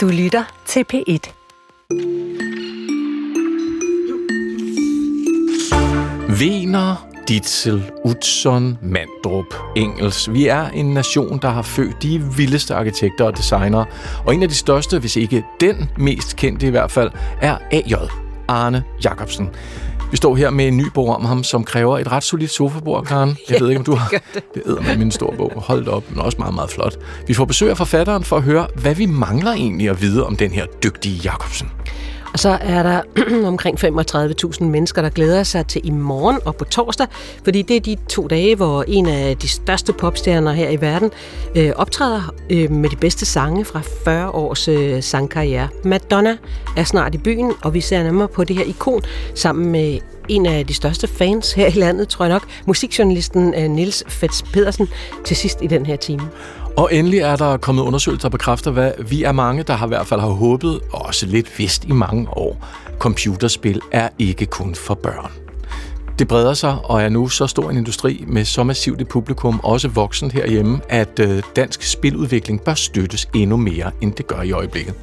Du lytter til P1. Vener, Ditzel, Utzon, Mandrup, Engels. Vi er en nation, der har født de vildeste arkitekter og designere. Og en af de største, hvis ikke den mest kendte i hvert fald, er AJ, Arne Jacobsen. Vi står her med en ny bog om ham, som kræver et ret solidt sofabord, Karen. Jeg ved ikke, om du har... Det æder med min store bog. Hold op, men også meget, meget flot. Vi får besøg af forfatteren for at høre, hvad vi mangler egentlig at vide om den her dygtige Jacobsen. Og så er der omkring 35.000 mennesker, der glæder sig til i morgen og på torsdag, fordi det er de to dage, hvor en af de største popstjerner her i verden øh, optræder øh, med de bedste sange fra 40 års øh, sangkarriere. Madonna er snart i byen, og vi ser nærmere på det her ikon sammen med en af de største fans her i landet, tror jeg nok, musikjournalisten øh, Nils Fets Pedersen, til sidst i den her time. Og endelig er der kommet undersøgelser, der bekræfter, hvad vi er mange, der har i hvert fald har håbet, og også lidt vidst i mange år. Computerspil er ikke kun for børn. Det breder sig og er nu så stor en industri med så massivt et publikum, også voksent herhjemme, at øh, dansk spiludvikling bør støttes endnu mere, end det gør i øjeblikket.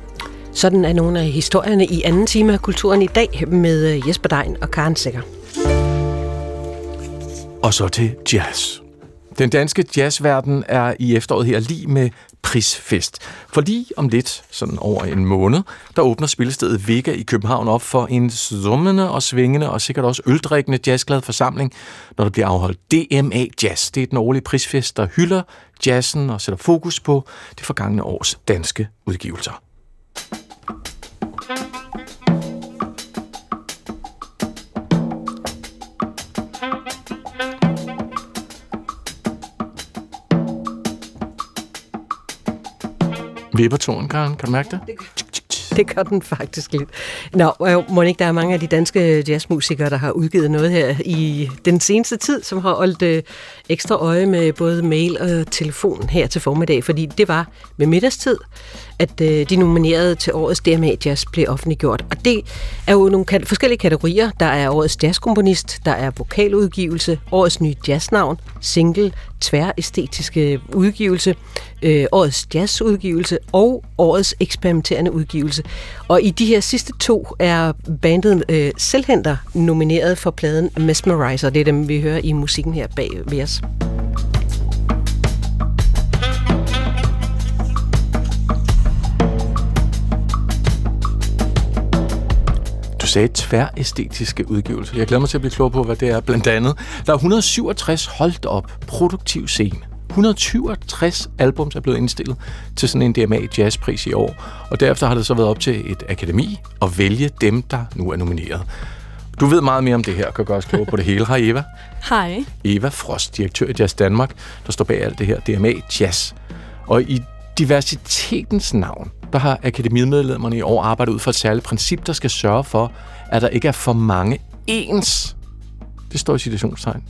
Sådan er nogle af historierne i anden time af Kulturen i dag med øh, Jesper Dein og Karen Sækker. Og så til jazz. Den danske jazzverden er i efteråret her lige med prisfest. For lige om lidt, sådan over en måned, der åbner spillestedet Vega i København op for en summende og svingende og sikkert også øldrikkende jazzglad forsamling, når der bliver afholdt DMA Jazz. Det er den årlige prisfest, der hylder jazzen og sætter fokus på det forgangne års danske udgivelser. Vipper tonen, Karen. Kan du mærke det? Det gør den faktisk lidt. Nå, må ikke, der er mange af de danske jazzmusikere, der har udgivet noget her i den seneste tid, som har holdt øh, ekstra øje med både mail og telefon her til formiddag, fordi det var med middagstid, at øh, de nominerede til årets DMA Jazz blev offentliggjort. Og det er jo nogle kat- forskellige kategorier. Der er årets jazzkomponist, der er vokaludgivelse, årets nye jazznavn, single, tværæstetiske udgivelse, øh, årets jazzudgivelse og årets eksperimenterende udgivelse. Og i de her sidste to er bandet øh, Selvhenter nomineret for pladen Mesmerizer. Det er dem, vi hører i musikken her bag ved os. Sagde tværæstetiske udgivelser. Jeg glæder mig til at blive klog på, hvad det er blandt andet. Der er 167 holdt op produktiv scene. 167 albums er blevet indstillet til sådan en DMA Jazzpris i år, og derefter har det så været op til et akademi at vælge dem, der nu er nomineret. Du ved meget mere om det her, kan gøre os klogere på det hele. Hej Eva. Hej. Eva Frost, direktør i Jazz Danmark, der står bag alt det her DMA Jazz. Og i diversitetens navn, der har akademimedlemmerne i år arbejdet ud for et særligt princip, der skal sørge for, at der ikke er for mange ens, det står i citationstegn,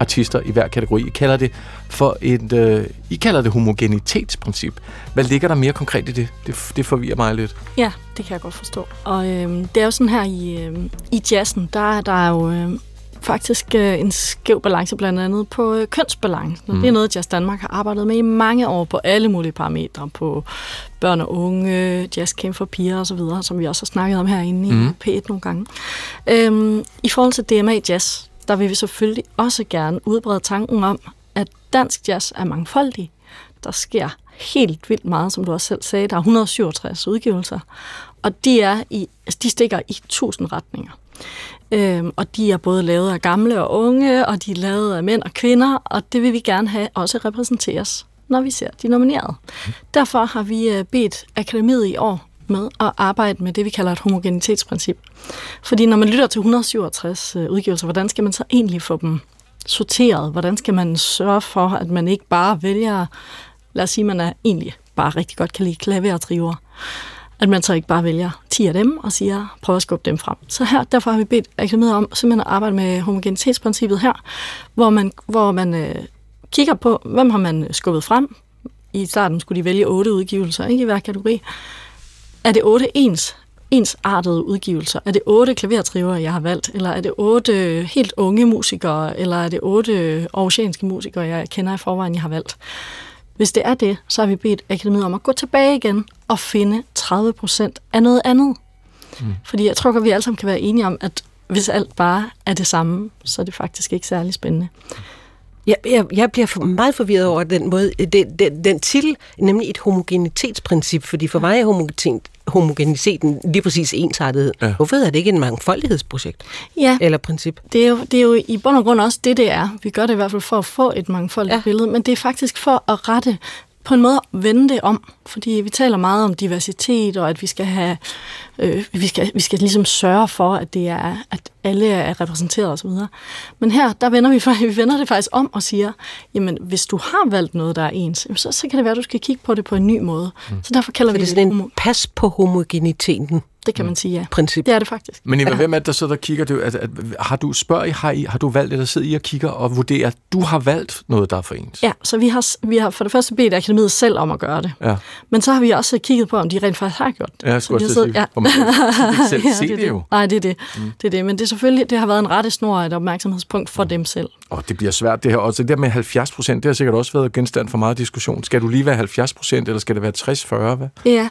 artister i hver kategori. I kalder det for et, øh, I kalder det homogenitetsprincip. Hvad ligger der mere konkret i det? Det, det forvirrer mig lidt. Ja, det kan jeg godt forstå. Og øh, det er jo sådan her i, øh, i jazzen, der, der er jo øh, faktisk øh, en skæv balance blandt andet på øh, kønsbalancen. Mm. Det er noget, Jazz Danmark har arbejdet med i mange år på alle mulige parametre. På børn og unge, jazzcamp for piger osv., som vi også har snakket om herinde mm. i P1 nogle gange. Øhm, I forhold til DMA Jazz, der vil vi selvfølgelig også gerne udbrede tanken om, at dansk jazz er mangfoldig. Der sker helt vildt meget, som du også selv sagde. Der er 167 udgivelser, og de, er i, de stikker i tusind retninger. Øhm, og de er både lavet af gamle og unge, og de er lavet af mænd og kvinder, og det vil vi gerne have også repræsenteres, når vi ser de nominerede. Derfor har vi øh, bedt Akademiet i år med at arbejde med det, vi kalder et homogenitetsprincip. Fordi når man lytter til 167 øh, udgivelser, hvordan skal man så egentlig få dem sorteret? Hvordan skal man sørge for, at man ikke bare vælger, lad os sige, man er egentlig bare rigtig godt kan lide klaver og triver, at man så ikke bare vælger 10 af dem og siger, prøv at skubbe dem frem. Så her, derfor har vi bedt akademiet om simpelthen at arbejde med homogenitetsprincippet her, hvor man, hvor man øh, kigger på, hvem har man øh, skubbet frem. I starten skulle de vælge otte udgivelser ikke, i hver kategori. Er det otte ens ensartede udgivelser? Er det otte klavertriver, jeg har valgt? Eller er det otte øh, helt unge musikere? Eller er det otte øh, aarhusianske musikere, jeg kender i forvejen, jeg har valgt? Hvis det er det, så har vi bedt akademiet om at gå tilbage igen og finde 30 procent er noget andet. Mm. Fordi jeg tror godt, vi alle sammen kan være enige om, at hvis alt bare er det samme, så er det faktisk ikke særlig spændende. Jeg, jeg, jeg bliver for, meget forvirret over den måde, den, den, den titel, nemlig et homogenitetsprincip, fordi for mig er homogen, homogeniteten lige præcis ensartet. Ja. Hvorfor er det ikke en mangfoldighedsprojekt? Ja, Eller princip? det er, jo, det er jo i bund og grund også det, det er. Vi gør det i hvert fald for at få et mangfoldigt ja. Ja. billede, men det er faktisk for at rette på en måde vende det om, fordi vi taler meget om diversitet, og at vi skal have, øh, vi skal, vi skal ligesom sørge for, at det er, at alle er repræsenteret osv. Men her, der vender vi, vi vender det faktisk om og siger, jamen hvis du har valgt noget, der er ens, så, så kan det være, at du skal kigge på det på en ny måde. Mm. Så derfor kalder Så vi det det, sådan en pas på homogeniteten det kan man sige, ja. princip. Det er det faktisk. Men Eva, hvem er det, der sidder og kigger? Det, at, at, har du spørg, har, I, har du valgt, eller sidder I og kigger og vurderer, at du har valgt noget, der er for ens? Ja, så vi har, vi har for det første bedt akademiet selv om at gøre det. Ja. Men så har vi også kigget på, om de rent faktisk har gjort det. Ja, jeg skulle også sige, for man kan ikke selv se er det jo. Nej, det er det. Mm. det er det. Men det er selvfølgelig, det har været en rette snor og et opmærksomhedspunkt for dem selv. Og det bliver svært det her. Og det der med 70 procent, det har sikkert også været genstand for meget diskussion. Skal du lige være 70 procent, eller skal det være 60-40? Hvad? Ja,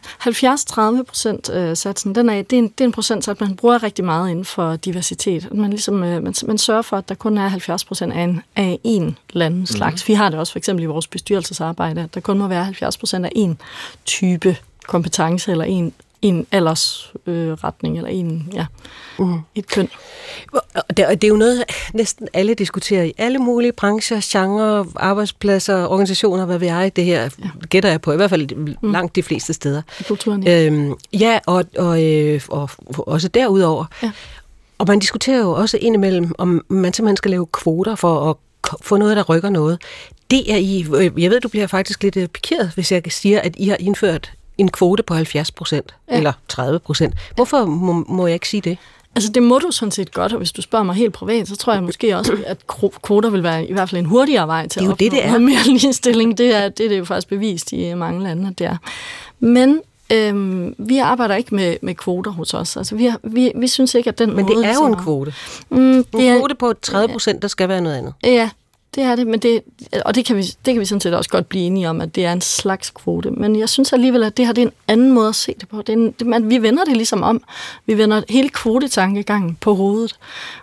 70-30 procent øh, satsen, den er, det, er en, det er en procentsats, man bruger rigtig meget inden for diversitet. Man, ligesom, øh, man, man sørger for, at der kun er 70 procent af en, af en eller anden slags. Mm. Vi har det også for eksempel i vores bestyrelsesarbejde, at der kun må være 70 procent af en type kompetence, eller en, en aldersretning, øh, retning, eller en, ja, mm. et køn. Og det, og det er jo noget, næsten alle diskuterer i alle mulige brancher, genrer, arbejdspladser, organisationer, hvad ved jeg, det her ja. gætter jeg på, i hvert fald langt de fleste steder. I kulturen, ja. Øhm, ja, og, og, øh, og også derudover. Ja. Og man diskuterer jo også indimellem, om man simpelthen skal lave kvoter for at få noget, der rykker noget. Det er I, øh, jeg ved, du bliver faktisk lidt øh, pikeret, hvis jeg siger, at I har indført en kvote på 70 procent, Ja. eller 30 procent. Hvorfor må, må jeg ikke sige det? Altså det må du sådan set godt, og hvis du spørger mig helt privat, så tror jeg måske også, at kvoter vil være i hvert fald en hurtigere vej til Det er at det, det opnå er. mere ligestilling. Det er, det er det jo faktisk bevist i mange lande, at det er. Men øhm, vi arbejder ikke med, med kvoter hos os. Altså vi, har, vi, vi synes ikke, at den Men måde... det er jo en kvote. Mm, En det er, kvote på 30 procent, der skal være noget andet. Ja, det er det, men det, og det kan, vi, det kan vi sådan set også godt blive enige om, at det er en slags kvote. Men jeg synes alligevel, at det her det er en anden måde at se det på. Det er en, det, man, vi vender det ligesom om. Vi vender hele kvotetankegangen på hovedet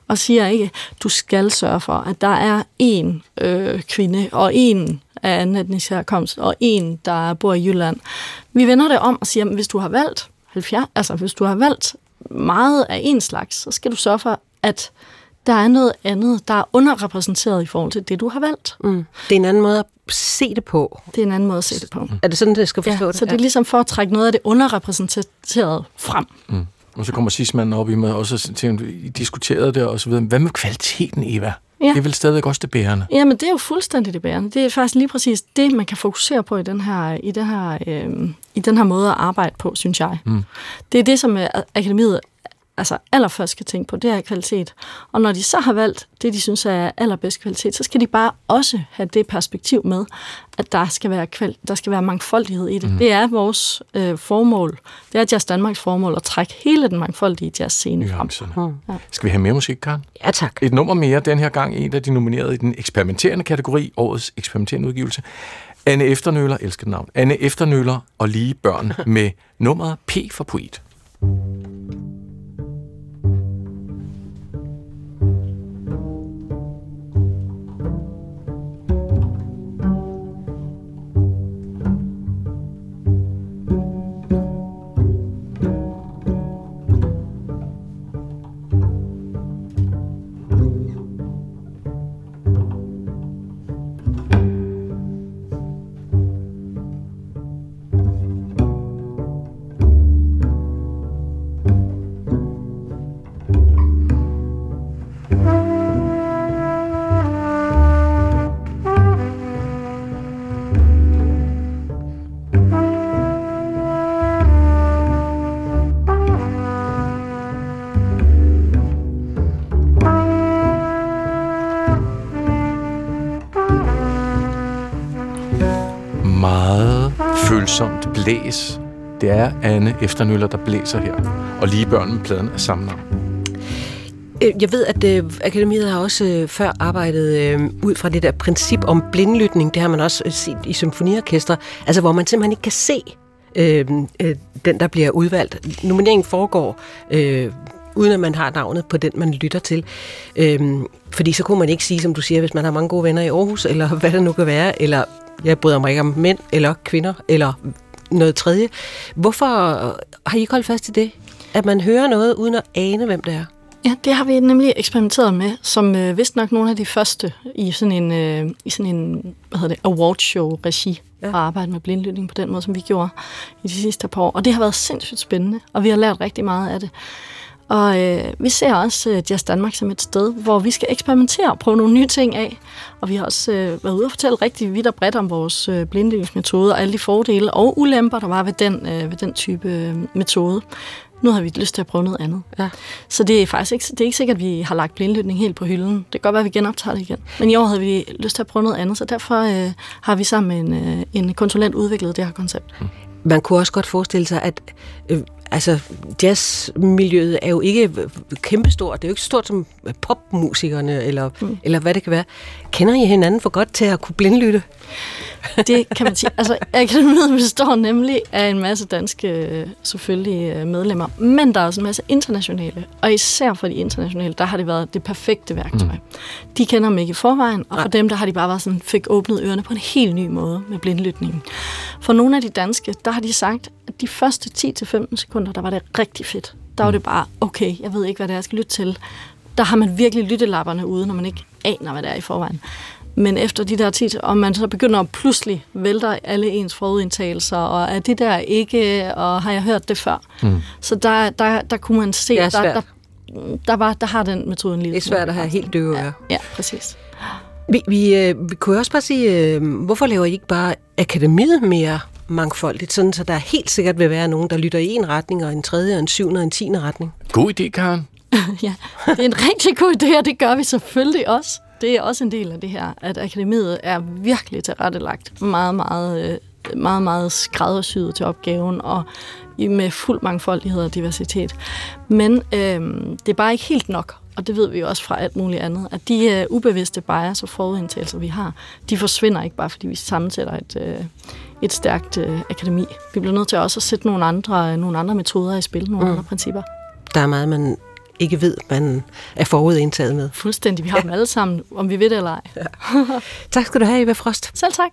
og siger ikke, du skal sørge for, at der er en øh, kvinde og en af anden etnisk herkomst og en, der bor i Jylland. Vi vender det om og siger, at hvis du har valgt 70, altså hvis du har valgt meget af en slags, så skal du sørge for, at der er noget andet, der er underrepræsenteret i forhold til det, du har valgt. Mm. Det er en anden måde at se det på. Det er en anden måde at se det på. Er det sådan, det skal forstå Ja, det? så det er ligesom for at trække noget af det underrepræsenterede frem. Mm. Og så kommer sidstmanden op i med også til, I diskuterede det og så videre. Hvad med kvaliteten, Eva? Ja. Det er vel stadigvæk også det bærende. Jamen, det er jo fuldstændig det bærende. Det er faktisk lige præcis det, man kan fokusere på i den her, i den her, øh, i den her måde at arbejde på, synes jeg. Mm. Det er det, som akademiet altså allerførst skal tænke på, det er kvalitet. Og når de så har valgt det, de synes er allerbedst kvalitet, så skal de bare også have det perspektiv med, at der skal være, kval- der skal være mangfoldighed i det. Mm. Det er vores øh, formål. Det er Jazz Danmarks formål at trække hele den mangfoldige jazzscene frem. Mm. Skal vi have mere musik, Karen? Ja, tak. Et nummer mere den her gang, en af de nominerede i den eksperimenterende kategori, årets eksperimenterende udgivelse. Anne Efternøller, elsker navn, Anne Efternøller og lige børn med nummeret P for Poet. Meget voldsomt blæs. Det er Anne Efternøller, der blæser her. Og lige børn med pladen er samme navn. Øh, jeg ved, at øh, Akademiet har også øh, før arbejdet øh, ud fra det der princip om blindlytning. Det har man også øh, set i symfoniorkester. Altså, hvor man simpelthen ikke kan se øh, øh, den, der bliver udvalgt. Nomineringen foregår øh, uden at man har navnet på den, man lytter til. Øhm, fordi så kunne man ikke sige, som du siger, hvis man har mange gode venner i Aarhus, eller hvad det nu kan være, eller jeg bryder mig ikke om mænd, eller kvinder, eller noget tredje. Hvorfor har I ikke holdt fast i det? At man hører noget, uden at ane, hvem det er? Ja, det har vi nemlig eksperimenteret med, som øh, vist nok nogle af de første i sådan en, øh, i sådan en hvad hedder det, awardshow-regi ja. at arbejde med blindlytning på den måde, som vi gjorde i de sidste par år. Og det har været sindssygt spændende, og vi har lært rigtig meget af det. Og øh, vi ser også øh, Jazz Danmark som et sted, hvor vi skal eksperimentere og prøve nogle nye ting af. Og vi har også øh, været ude og fortælle rigtig vidt og bredt om vores øh, blindlægningsmetode og alle de fordele og ulemper, der var ved den, øh, ved den type øh, metode. Nu har vi lyst til at prøve noget andet. Ja. Så det er faktisk ikke, det er ikke sikkert, at vi har lagt blindlytning helt på hylden. Det kan godt være, at vi genoptager det igen. Men i år havde vi lyst til at prøve noget andet, så derfor øh, har vi sammen med en, øh, en konsulent udviklet det her koncept. Man kunne også godt forestille sig, at øh, altså, jazzmiljøet er jo ikke kæmpestort. Det er jo ikke stort som popmusikerne, eller, mm. eller hvad det kan være. Kender I hinanden for godt til at kunne blindlytte? Det kan man sige. Altså, akademiet består nemlig af en masse danske, selvfølgelig, øh, medlemmer, men der er også en masse internationale. Og især for de internationale, der har det været det perfekte værktøj. Mm. De kender dem ikke i forvejen, og for dem, der har de bare været sådan, fik åbnet ørerne på en helt ny måde med blindlytningen. For nogle af de danske, der har de sagt, at de første 10-15 sekunder, der var det rigtig fedt. Der var det bare, okay, jeg ved ikke, hvad det er, jeg skal lytte til. Der har man virkelig lyttelapperne ude, når man ikke aner, hvad det er i forvejen. Men efter de der 10, og man så begynder at pludselig vælter alle ens forudindtagelser, og er det der ikke, og har jeg hørt det før? Mm. Så der, der, der kunne man se, der, der, der, var, der har den metode en lille Det er svært at have helt døve ja, ja, præcis. Vi, vi, øh, vi kunne også bare sige, øh, hvorfor laver I ikke bare akademiet mere mangfoldigt, sådan så der helt sikkert vil være nogen, der lytter i en retning, og en tredje, og en syvende, og en tiende retning? God idé, Karen. ja, det er en rigtig god idé, og det gør vi selvfølgelig også det er også en del af det her, at akademiet er virkelig tilrettelagt meget, meget, øh, meget, meget skræddersyet til opgaven, og med fuld mangfoldighed og diversitet. Men øhm, det er bare ikke helt nok, og det ved vi jo også fra alt muligt andet, at de uh, ubevidste bias og forudindtagelser, vi har, de forsvinder ikke bare, fordi vi sammensætter et, uh, et stærkt uh, akademi. Vi bliver nødt til også at sætte nogle andre, nogle andre metoder i spil, nogle mm. andre principper. Der er meget, man ikke ved, man er forudindtaget med. Fuldstændig. Vi har ja. dem alle sammen, om vi ved det eller ej. Ja. tak skal du have, Eva Frost. Selv tak.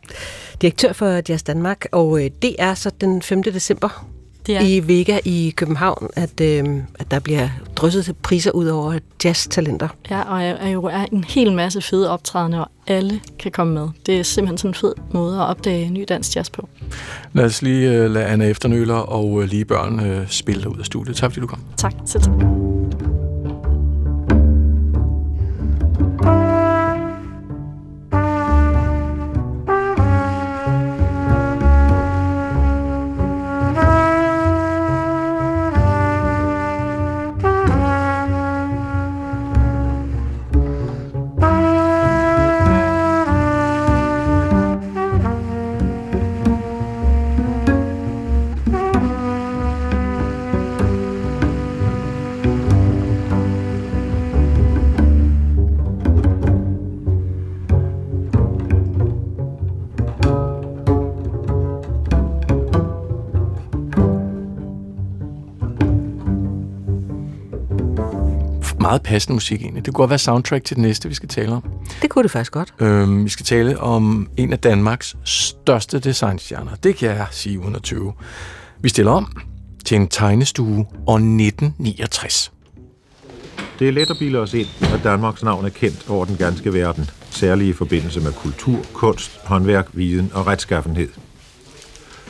Direktør for Jazz Danmark, og øh, det er så den 5. december det er. i Vega i København, at, øh, at der bliver drysset priser ud over jazz-talenter. Ja, og er jo er en hel masse fede optrædende, og alle kan komme med. Det er simpelthen sådan en fed måde at opdage ny dansk jazz på. Lad os lige uh, lade Anna Efternøler og uh, lige børn uh, spille ud af studiet. Tak fordi du kom. Tak. Selv tak. Meget passende musik egentlig. Det kunne godt være soundtrack til det næste, vi skal tale om. Det kunne det faktisk godt. Øhm, vi skal tale om en af Danmarks største designstjerner. Det kan jeg sige uden at tøve. Vi stiller om til en tegnestue år 1969. Det er let at bilde os ind, at Danmarks navn er kendt over den ganske verden, særligt i forbindelse med kultur, kunst, håndværk, viden og retskaffenhed.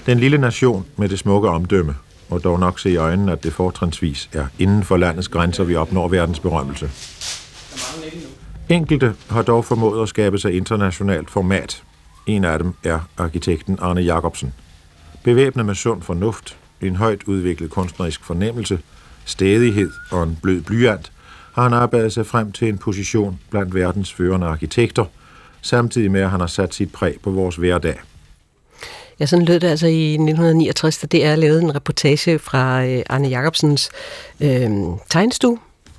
Den lille nation med det smukke omdømme og dog nok se i øjnene, at det fortrinsvis er inden for landets grænser, vi opnår verdens berømmelse. Enkelte har dog formået at skabe sig internationalt format. En af dem er arkitekten Arne Jacobsen. Bevæbnet med sund fornuft, en højt udviklet kunstnerisk fornemmelse, stedighed og en blød blyant, har han arbejdet sig frem til en position blandt verdens førende arkitekter, samtidig med at han har sat sit præg på vores hverdag – Ja, sådan lød det altså i 1969, da DR lavede en reportage fra øh, Arne Jacobsens øh, tegnestue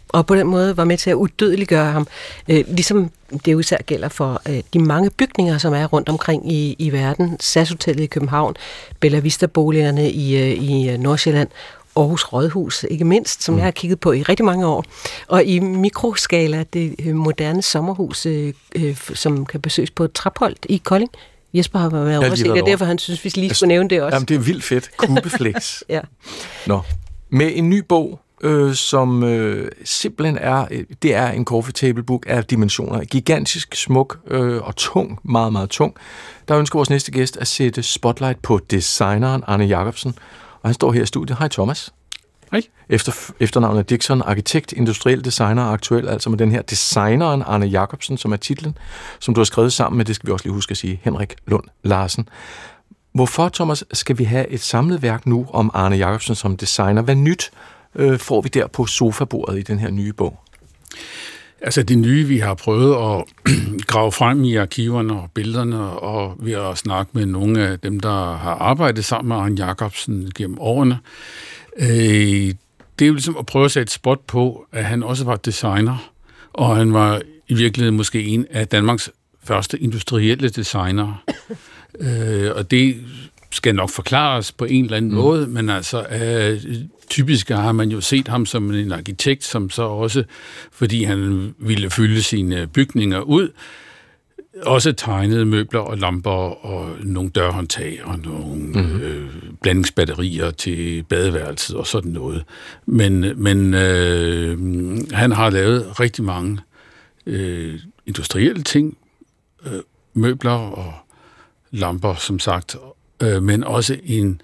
og på den måde var med til at uddødeliggøre ham, øh, ligesom det jo især gælder for øh, de mange bygninger, som er rundt omkring i, i verden. SAS-hotellet i København, Bella Vista-boligerne i, øh, i Nordsjælland, Aarhus Rådhus, ikke mindst, som mm. jeg har kigget på i rigtig mange år. Og i mikroskala, det øh, moderne sommerhus, øh, øh, som kan besøges på Traphold i Kolding. Jesper har været overset, og derfor han synes, vi lige skulle nævne det også. Jamen, det er vildt fedt. Kubeflex. ja. Nå. Med en ny bog, øh, som øh, simpelthen er, det er en coffee table book af dimensioner. Gigantisk, smuk øh, og tung, meget, meget tung. Der ønsker vores næste gæst at sætte spotlight på designeren Arne Jacobsen, og han står her i studiet. Hej Thomas. Hej. Efter, efternavnet Dixon, arkitekt, industriel designer og aktuel, altså med den her designeren Arne Jacobsen, som er titlen, som du har skrevet sammen med, det skal vi også lige huske at sige, Henrik Lund Larsen. Hvorfor, Thomas, skal vi have et samlet værk nu om Arne Jacobsen som designer? Hvad nyt øh, får vi der på sofabordet i den her nye bog? Altså det nye, vi har prøvet at grave frem i arkiverne og billederne, og ved at snakke med nogle af dem, der har arbejdet sammen med Arne Jacobsen gennem årene, øh, det er jo ligesom at prøve at sætte et spot på, at han også var designer, og han var i virkeligheden måske en af Danmarks første industrielle designer. øh, og det skal nok forklares på en eller anden mm. måde, men altså øh, typisk har man jo set ham som en arkitekt, som så også, fordi han ville fylde sine bygninger ud, også tegnede møbler og lamper og nogle dørhåndtag og nogle mm-hmm. øh, blandingsbatterier til badeværelset og sådan noget. Men, men øh, han har lavet rigtig mange øh, industrielle ting, øh, møbler og lamper, som sagt, øh, men også en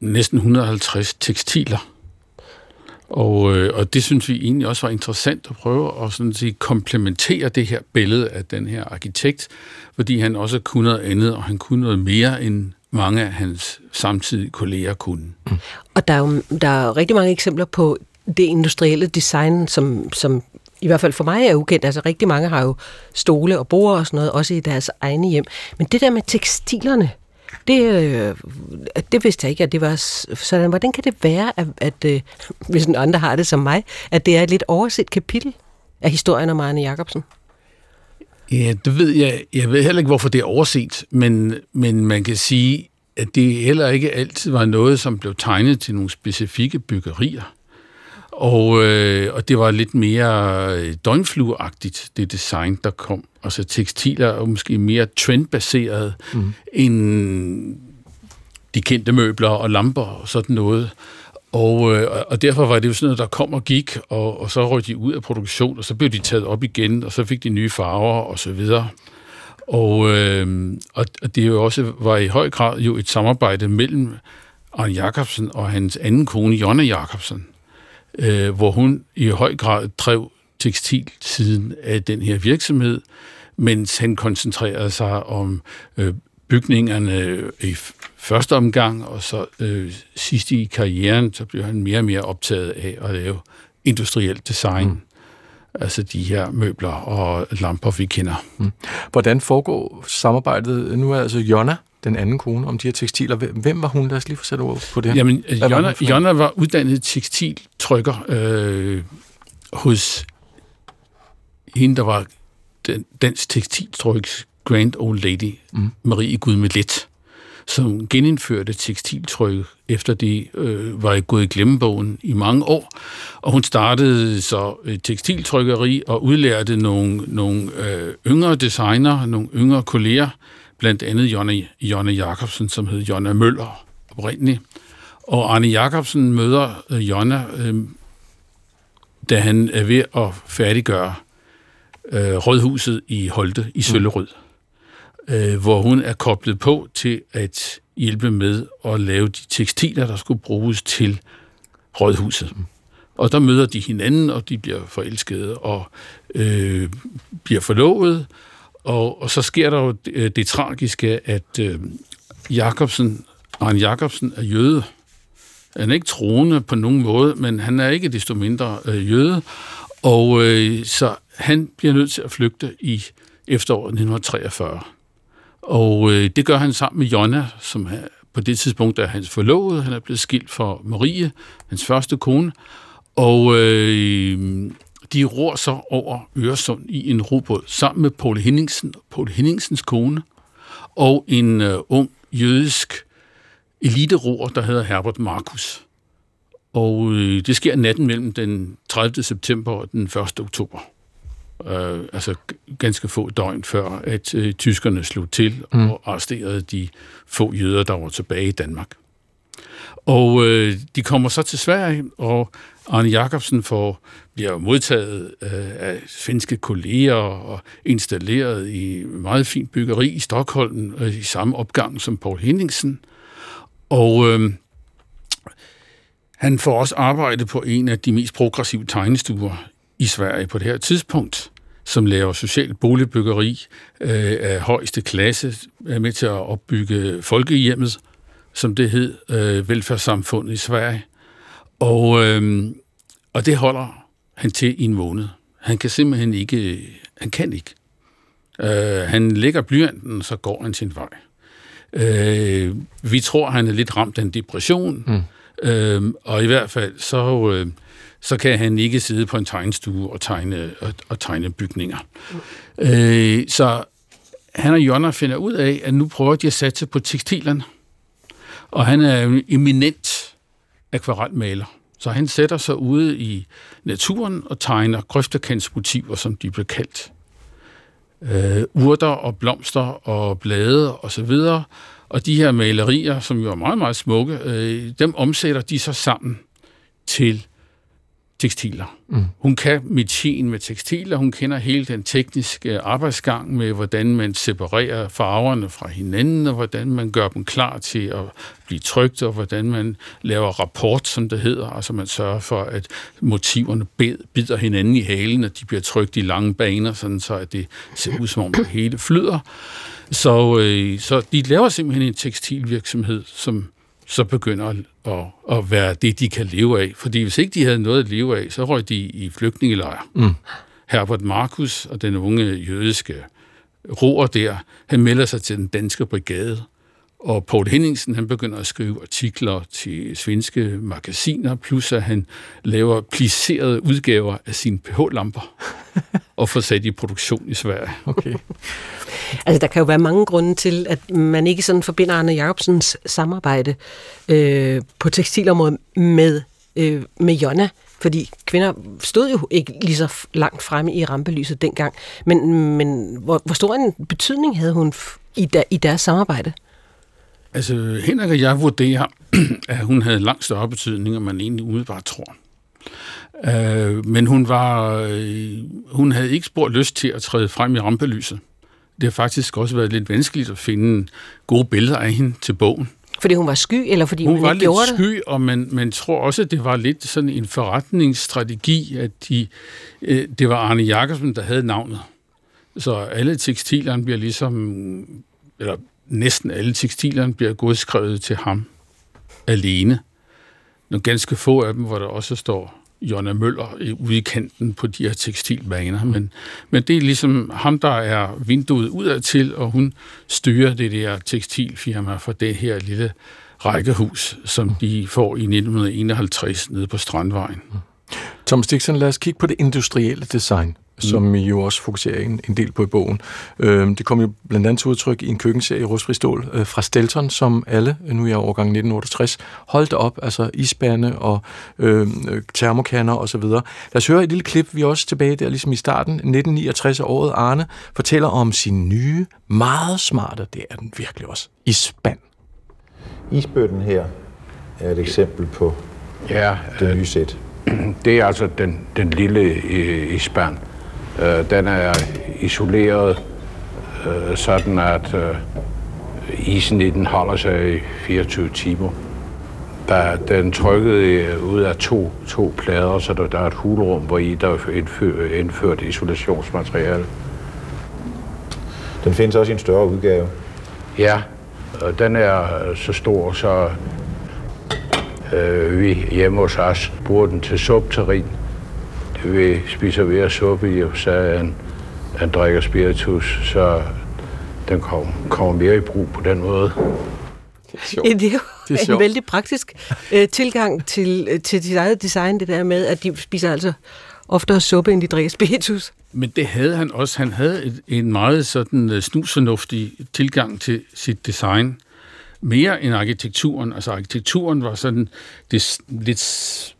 næsten 150 tekstiler. Og, øh, og det synes vi egentlig også var interessant at prøve at sådan sige, komplementere det her billede af den her arkitekt, fordi han også kunne noget andet, og han kunne noget mere end mange af hans samtidige kolleger kunne. Mm. Og der er jo der er rigtig mange eksempler på det industrielle design, som, som i hvert fald for mig er ukendt. Altså rigtig mange har jo stole og borde og sådan noget, også i deres egne hjem. Men det der med tekstilerne, det, øh, det vidste jeg ikke, at det var sådan. Hvordan kan det være, at, at øh, hvis en andre har det som mig, at det er et lidt overset kapitel af historien om Arne Jacobsen? Ja, det ved jeg. Jeg ved heller ikke, hvorfor det er overset, men, men man kan sige, at det heller ikke altid var noget, som blev tegnet til nogle specifikke byggerier. Og, øh, og det var lidt mere øh, døgnflueagtigt, det design, der kom. Altså tekstiler er måske mere trendbaseret mm. end de kendte møbler og lamper og sådan noget. Og, øh, og derfor var det jo sådan noget, der kom og gik, og, og så røg de ud af produktion, og så blev de taget op igen, og så fik de nye farver og så videre. Og, øh, og, det jo også var i høj grad jo et samarbejde mellem Arne Jacobsen og hans anden kone, Jonna Jacobsen, øh, hvor hun i høj grad drev tekstilsiden af den her virksomhed, mens han koncentrerede sig om øh, bygningerne i første omgang, og så øh, sidst i karrieren, så blev han mere og mere optaget af at lave industrielt design. Mm. Altså de her møbler og lamper, vi kender. Mm. Hvordan foregår samarbejdet? Nu er altså Jonna, den anden kone, om de her tekstiler. Hvem var hun? Lad os lige få sat ord på det. Jamen, Jonna, var, Jonna var uddannet tekstiltrykker øh, hos hende, der var den, dansk tekstiltryks grand old lady, mm. Marie Gudmelet, som genindførte tekstiltryk, efter det øh, var gået i glemmebogen i mange år. Og hun startede så tekstiltrykkeri og udlærte nogle, nogle øh, yngre designer, nogle yngre kolleger, blandt andet Jonne, Jonne Jacobsen, som hed Jonna Møller oprindeligt. Og Arne Jacobsen møder øh, Jonna, øh, da han er ved at færdiggøre øh, Rådhuset i Holte i Søllerød, mm øh, hvor hun er koblet på til at hjælpe med at lave de tekstiler, der skulle bruges til Rådhuset. Og der møder de hinanden, og de bliver forelskede og øh, bliver forlovet, og, og så sker der jo det, øh, det tragiske, at øh, Jacobsen, Arne Jacobsen er jøde. Han er ikke troende på nogen måde, men han er ikke desto mindre øh, jøde. Og øh, så han bliver nødt til at flygte i efteråret 1943. Og øh, det gør han sammen med Jonna, som er, på det tidspunkt er hans forlovede. Han er blevet skilt for Marie, hans første kone. Og øh, de ror så over Øresund i en robåd sammen med Paul Henningsen, Paul Henningsens kone og en øh, ung jødisk eliteror, der hedder Herbert Markus. Og øh, det sker natten mellem den 30. september og den 1. oktober. Øh, altså ganske få døgn før, at øh, tyskerne slog til mm. og arresterede de få jøder, der var tilbage i Danmark. Og øh, de kommer så til Sverige, og Arne Jacobsen får, bliver modtaget øh, af svenske kolleger og installeret i meget fint byggeri i Stockholm, øh, i samme opgang som Paul Henningsen. Og øh, han får også arbejde på en af de mest progressive tegnestuer i Sverige på det her tidspunkt, som laver socialt boligbyggeri øh, af højeste klasse, er med til at opbygge folkehjemmet, som det hed, øh, velfærdssamfundet i Sverige. Og, øh, og det holder han til i en måned. Han kan simpelthen ikke, han kan ikke. Øh, han lægger blyanten, så går han sin vej. Øh, vi tror, han er lidt ramt af en depression, mm. øh, og i hvert fald så, øh, så kan han ikke sidde på en tegnestue og tegne, og, og tegne bygninger. Mm. Øh, så han og Jonna finder ud af, at nu prøver de at satse på tekstilerne. Og han er en eminent akvarelmaler. Så han sætter sig ude i naturen og tegner grøftekantsmotiver, som de bliver kaldt. Øh, urter og blomster og blade og så videre. Og de her malerier, som jo er meget, meget smukke, øh, dem omsætter de så sammen til tekstiler. Mm. Hun kan metien med tekstiler, hun kender hele den tekniske arbejdsgang med, hvordan man separerer farverne fra hinanden, og hvordan man gør dem klar til at blive trygt, og hvordan man laver rapport, som det hedder. Altså man sørger for, at motiverne bider hinanden i halen, og de bliver trygt i lange baner, sådan så at det ser ud som om det hele flyder. Så, øh, så de laver simpelthen en tekstilvirksomhed, som så begynder at, at være det, de kan leve af. Fordi hvis ikke de havde noget at leve af, så røg de i flygtningelejr. Mm. Herbert Markus og den unge jødiske roer der, han melder sig til den danske brigade. Og Paul Henningsen, han begynder at skrive artikler til svenske magasiner, plus at han laver pliserede udgaver af sine pH-lamper og får sat i produktion i Sverige. Okay. altså, der kan jo være mange grunde til, at man ikke sådan forbinder Arne Jacobsens samarbejde øh, på tekstilområdet med, øh, med Jonna, fordi kvinder stod jo ikke lige så langt fremme i rampelyset dengang. Men, men hvor, hvor stor en betydning havde hun i, der, i deres samarbejde? Altså, Henrik og jeg vurderer, at hun havde langt større betydning, end man egentlig umiddelbart tror. Øh, men hun var, øh, hun havde ikke spurgt lyst til at træde frem i rampelyset. Det har faktisk også været lidt vanskeligt at finde gode billeder af hende til bogen. Fordi hun var sky, eller fordi hun man var ikke gjorde lidt sky, og man, man tror også, at det var lidt sådan en forretningsstrategi, at de, øh, det var Arne Jakobsen, der havde navnet. Så alle tekstilerne bliver ligesom, eller næsten alle tekstilerne bliver godskrevet til ham alene. Nogle ganske få af dem, hvor der også står Jonna Møller ude i kanten på de her tekstilbaner. Men, men det er ligesom ham, der er vinduet udad til, og hun styrer det der tekstilfirma for det her lille rækkehus, som de får i 1951 nede på Strandvejen. Thomas Dixon, lad os kigge på det industrielle design som I jo også fokuserer en, en del på i bogen. Øh, det kom jo blandt andet til udtryk i en køkkenserie i Rustfri Stål øh, fra Stelton, som alle, nu er jeg årgang 1968, holdt op, altså isbærne og øh, termokanner osv. Lad os høre et lille klip, vi er også tilbage der, ligesom i starten, 1969 året Arne fortæller om sin nye, meget smarte, det er den virkelig også, isband. Isbøtten her er et eksempel på ja, det nye sæt. Det er altså den, den lille øh, isband. Øh, den er isoleret, øh, sådan at øh, isen i den holder sig i 24 timer. Der, den trykket ud af to, to plader, så der, der er et hulrum, hvor i der er indført, indført isolationsmateriale. Den findes også i en større udgave? Ja, og den er så stor, så øh, vi hjemme hos os bruger den til subterrin vi spiser at suppe i, så han, han drikker spiritus, så den kommer, kommer mere i brug på den måde. Det er, det, er jo, en sjovt. vældig praktisk øh, tilgang til, øh, til dit eget design, det der med, at de spiser altså oftere suppe, end de drikker spiritus. Men det havde han også. Han havde et, en meget sådan uh, snusfornuftig tilgang til sit design. Mere end arkitekturen. Altså arkitekturen var sådan det lidt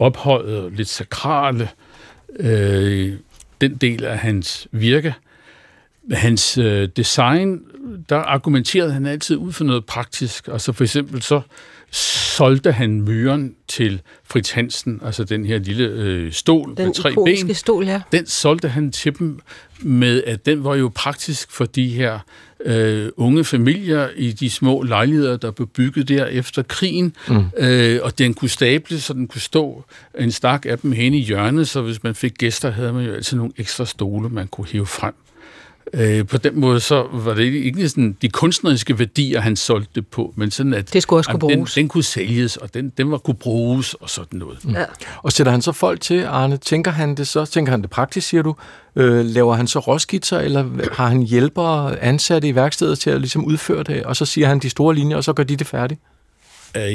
ophøjet og lidt sakrale, øh, den del af hans virke. Hans øh, design, der argumenterede han altid ud for noget praktisk. Altså for eksempel så solgte han myren til Fritz Hansen, altså den her lille øh, stol Den med tre ben stol, ja. den solgte han til dem med, at den var jo praktisk for de her øh, unge familier i de små lejligheder, der blev bygget der efter krigen. Mm. Øh, og den kunne stable, så den kunne stå en stak af dem hen i hjørnet, så hvis man fik gæster, havde man jo altid nogle ekstra stole, man kunne hive frem. Øh, på den måde så var det ikke sådan de kunstneriske værdier, han solgte det på, men sådan at Det skulle også kunne jamen, bruges. Den, den kunne sælges, og den, den var kunne bruges og sådan noget. Mm. ja. Og sætter han så folk til, Arne? Tænker han det så? Tænker han det praktisk, siger du? Øh, laver han så råskitser, eller har han hjælpere ansatte i værkstedet til at ligesom udføre det, og så siger han de store linjer, og så gør de det færdigt? Øh,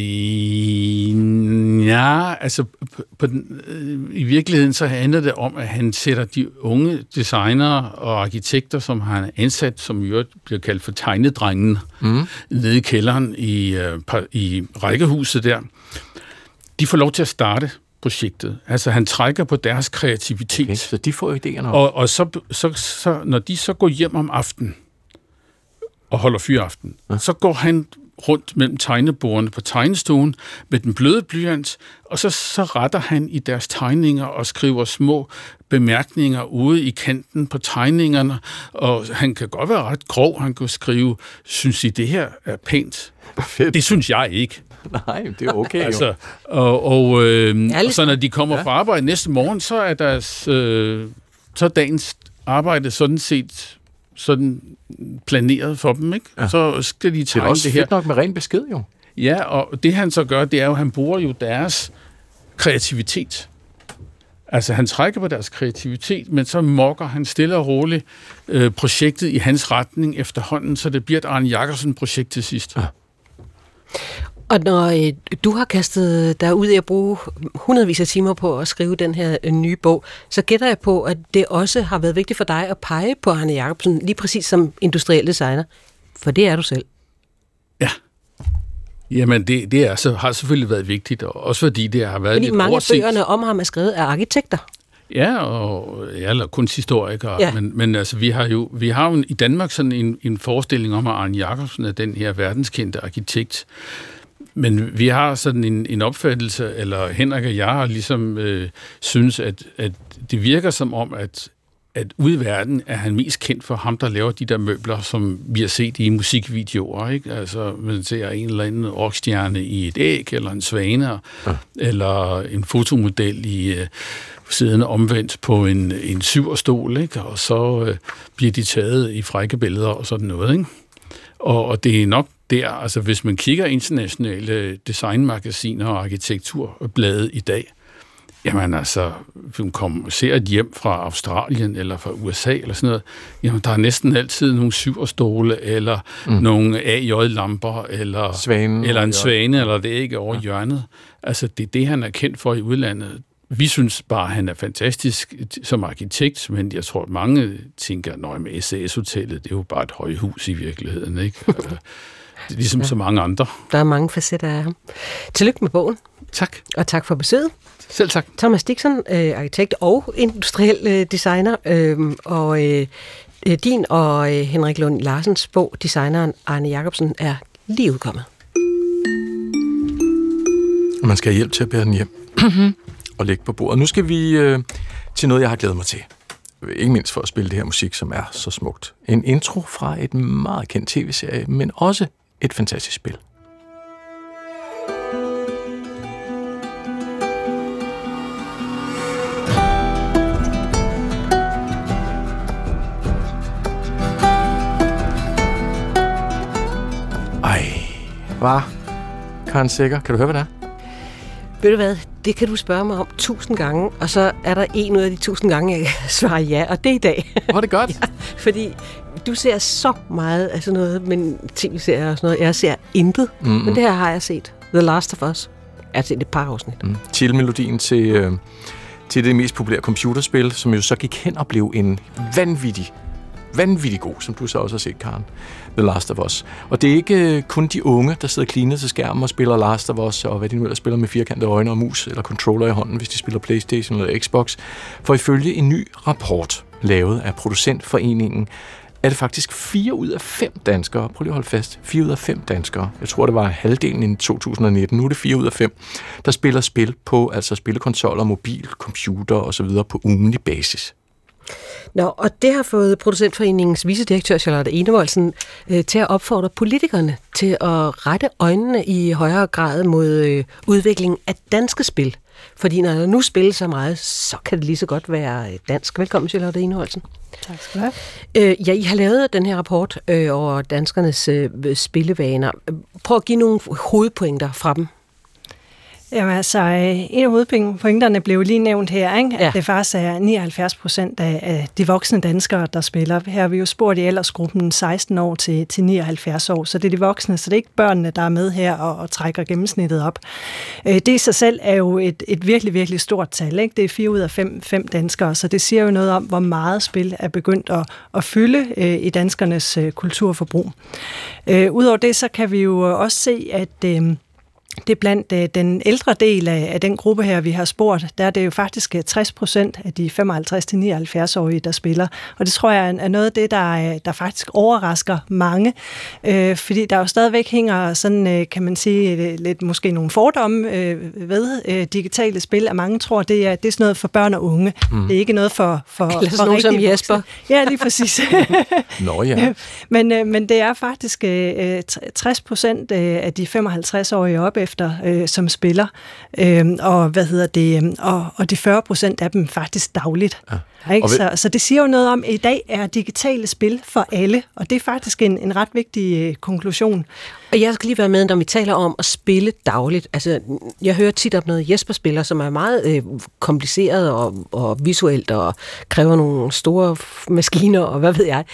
ja, altså på, på den, øh, i virkeligheden så handler det om, at han sætter de unge designere og arkitekter, som han har ansat, som i øvrigt bliver kaldt for tegnedrengen, mm. nede i kælderen i, øh, i rækkehuset der, de får lov til at starte projektet. Altså han trækker på deres kreativitet. Okay, så de får idéerne op. Og, og så, så, så, når de så går hjem om aftenen og holder fyraften, ja. så går han rundt mellem tegnebordene på tegnestuen med den bløde blyant, og så, så retter han i deres tegninger og skriver små bemærkninger ude i kanten på tegningerne, og han kan godt være ret grov. Han kan skrive, synes I, det her er pænt? Fedt. Det synes jeg ikke. Nej, det er okay jo. Altså, og, og, øh, og så når de kommer ja. fra arbejde næste morgen, så er deres øh, så er dagens arbejde sådan set sådan planeret for dem, ikke? Ja. Så skal de det er tegne også det her. fedt nok med ren besked, jo. Ja, og det han så gør, det er jo, at han bruger jo deres kreativitet. Altså, han trækker på deres kreativitet, men så mokker han stille og roligt øh, projektet i hans retning efterhånden, så det bliver et Arne Jacobsen-projekt til sidst. Ja. Og når øh, du har kastet dig ud i at bruge hundredvis af timer på at skrive den her øh, nye bog, så gætter jeg på, at det også har været vigtigt for dig at pege på Arne Jacobsen, lige præcis som industriel designer. For det er du selv. Ja. Jamen, det, det er, så, har selvfølgelig været vigtigt, og også fordi det har været Fordi lidt mange af overset. bøgerne om ham er skrevet af arkitekter. Ja, og ja, eller kunsthistorikere, Ja. ja. men, men altså, vi har jo vi har jo i Danmark sådan en, en forestilling om, at Arne Jacobsen er den her verdenskendte arkitekt. Men vi har sådan en, en opfattelse, eller Henrik og jeg har ligesom øh, synes, at, at det virker som om, at, at ude i verden er han mest kendt for ham, der laver de der møbler, som vi har set i musikvideoer. Ikke? Altså, man ser en eller anden rockstjerne i et æg, eller en svane, ja. eller en fotomodel i... Øh, siddende omvendt på en, en syverstol, ikke? og så øh, bliver de taget i frække billeder og sådan noget. Ikke? Og, og det er nok der, altså hvis man kigger internationale designmagasiner og arkitekturblade i dag, jamen altså, hvis man kommer, ser et hjem fra Australien eller fra USA eller sådan noget, jamen der er næsten altid nogle syverstole eller mm. nogle AJ-lamper eller, Svanen eller en svane eller det ikke over ja. hjørnet. Altså det er det, han er kendt for i udlandet. Vi synes bare, at han er fantastisk som arkitekt, men jeg tror, at mange tænker, at med SAS-hotellet, det er jo bare et højhus i virkeligheden. Ikke? Altså, det er ligesom ja. så mange andre. Der er mange facetter af ham. Tillykke med bogen, Tak. og tak for besøget. Selv tak. Thomas Dixon, øh, arkitekt og industriel øh, designer, øh, og øh, øh, din og øh, Henrik Lund Larsens bog, designeren Arne Jacobsen, er lige udkommet. Man skal have hjælp til at bære den hjem og lægge på bordet. Nu skal vi øh, til noget, jeg har glædet mig til. Ikke mindst for at spille det her musik, som er så smukt. En intro fra et meget kendt tv-serie, men også et fantastisk spil. Ej, hvad? Karen Sikker, kan du høre, hvad det er? Ved du hvad, det kan du spørge mig om tusind gange, og så er der en ud af de tusind gange, jeg kan svare ja, og det er i dag. Var det godt? Fordi du ser så meget af sådan noget, men tv-serier og sådan noget. Jeg ser intet, mm-hmm. men det her har jeg set. The Last of Us. Jeg har set et par afsnit. Mm. Titelmelodien til, øh, til det mest populære computerspil, som jo så gik hen og blev en vanvittig vanvittig god, som du så også har set, Karen. The Last of Us. Og det er ikke øh, kun de unge, der sidder klinet til skærmen og spiller Last of Us, og hvad de nu ellers spiller med firkantede øjne og mus eller controller i hånden, hvis de spiller Playstation eller Xbox. For ifølge en ny rapport, lavet af producentforeningen, er det faktisk 4 ud af 5 danskere, prøv lige at holde fast, 4 ud af 5 danskere, jeg tror det var halvdelen i 2019, nu er det 4 ud af 5, der spiller spil på, altså spillekonsoller, mobil, computer osv. på ugenlig basis. Nå, og det har fået producentforeningens vicedirektør Charlotte Enevoldsen øh, til at opfordre politikerne til at rette øjnene i højere grad mod øh, udviklingen af danske spil. Fordi når der nu spilles så meget, så kan det lige så godt være øh, dansk. Velkommen, Charlotte Enevoldsen. Tak skal du have. Øh, ja, I har lavet den her rapport øh, over danskernes øh, spillevaner. Prøv at give nogle hovedpointer fra dem. Jamen altså, øh, en af hovedpointerne blev lige nævnt her, ikke? Ja. at det faktisk er 79 procent af, af de voksne danskere, der spiller. Her har vi jo spurgt i aldersgruppen 16 år til, til 79 år, så det er de voksne, så det er ikke børnene, der er med her og, og trækker gennemsnittet op. Øh, Det i sig selv er jo et, et virkelig, virkelig stort tal. Ikke? Det er 4 ud af 5, 5 danskere, så det siger jo noget om, hvor meget spil er begyndt at, at fylde øh, i danskernes øh, kulturforbrug. Øh, Udover det, så kan vi jo også se, at... Øh, det er blandt øh, den ældre del af, af den gruppe her, vi har spurgt, der er det jo faktisk øh, 60 procent af de 55-79-årige, der spiller. Og det tror jeg er noget af det, der, øh, der faktisk overrasker mange, øh, fordi der jo stadigvæk hænger sådan, øh, kan man sige, øh, lidt måske nogle fordomme øh, ved øh, digitale spil, at mange tror, det er, det er sådan noget for børn og unge. Mm. Det er ikke noget for, for, Eller for nogen som Jesper. voksne. Ja, lige præcis. Nå ja. men, øh, men det er faktisk øh, 60 procent øh, af de 55-årige op efter, øh, som spiller, øh, og hvad hedder det, øh, og, og de 40 procent af dem faktisk dagligt. Ja. Ikke? Ved- Så, så det siger jo noget om, at i dag er digitale spil for alle, og det er faktisk en, en ret vigtig øh, konklusion. Og jeg skal lige være med, når vi taler om at spille dagligt. Altså, jeg hører tit om noget Jesper-spiller, som er meget øh, kompliceret og, og visuelt og kræver nogle store maskiner og hvad ved jeg.